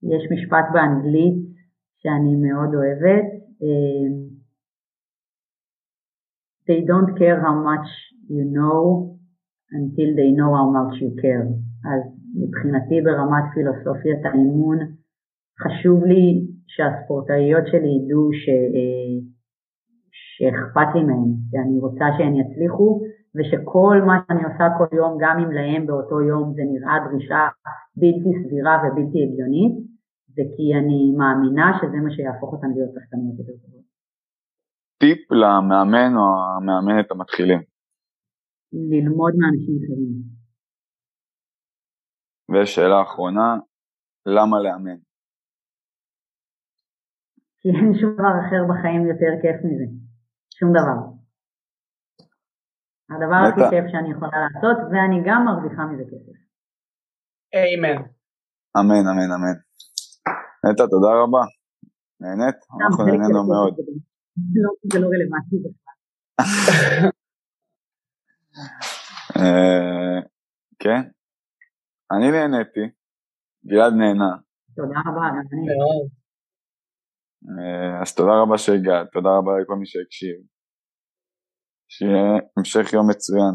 יש משפט באנגלית שאני מאוד אוהבת. אמ, they don't care how much you know until they know how much you care. אז מבחינתי ברמת פילוסופיית האימון חשוב לי שהספורטאיות שלי ידעו ש... אה, שאכפת לי מהן, שאני רוצה שהן יצליחו ושכל מה שאני עושה כל יום, גם אם להם באותו יום זה נראה דרישה בלתי סבירה ובלתי הגיונית, זה כי אני מאמינה שזה מה שיהפוך אותן להיות שחקניות יותר טובות. טיפ למאמן או המאמנת המתחילים? ללמוד מאנשים אחרים. ושאלה אחרונה, למה לאמן? כי אין שום דבר אחר בחיים יותר כיף מזה, שום דבר. הדבר הכי כיף שאני יכולה לעשות, ואני גם מרוויחה מזה כסף. אמן. אמן, אמן, אמן. נטע, תודה רבה. נהנית? אנחנו נהנינו מאוד. לא, זה לא רלוונטי בכלל. [laughs] אה, כן, אני נהניתי, גלעד נהנה. תודה רבה, גם אני. אה, אז תודה רבה שהגעת, תודה רבה לכל מי שהקשיב. שיהיה המשך יום מצוין.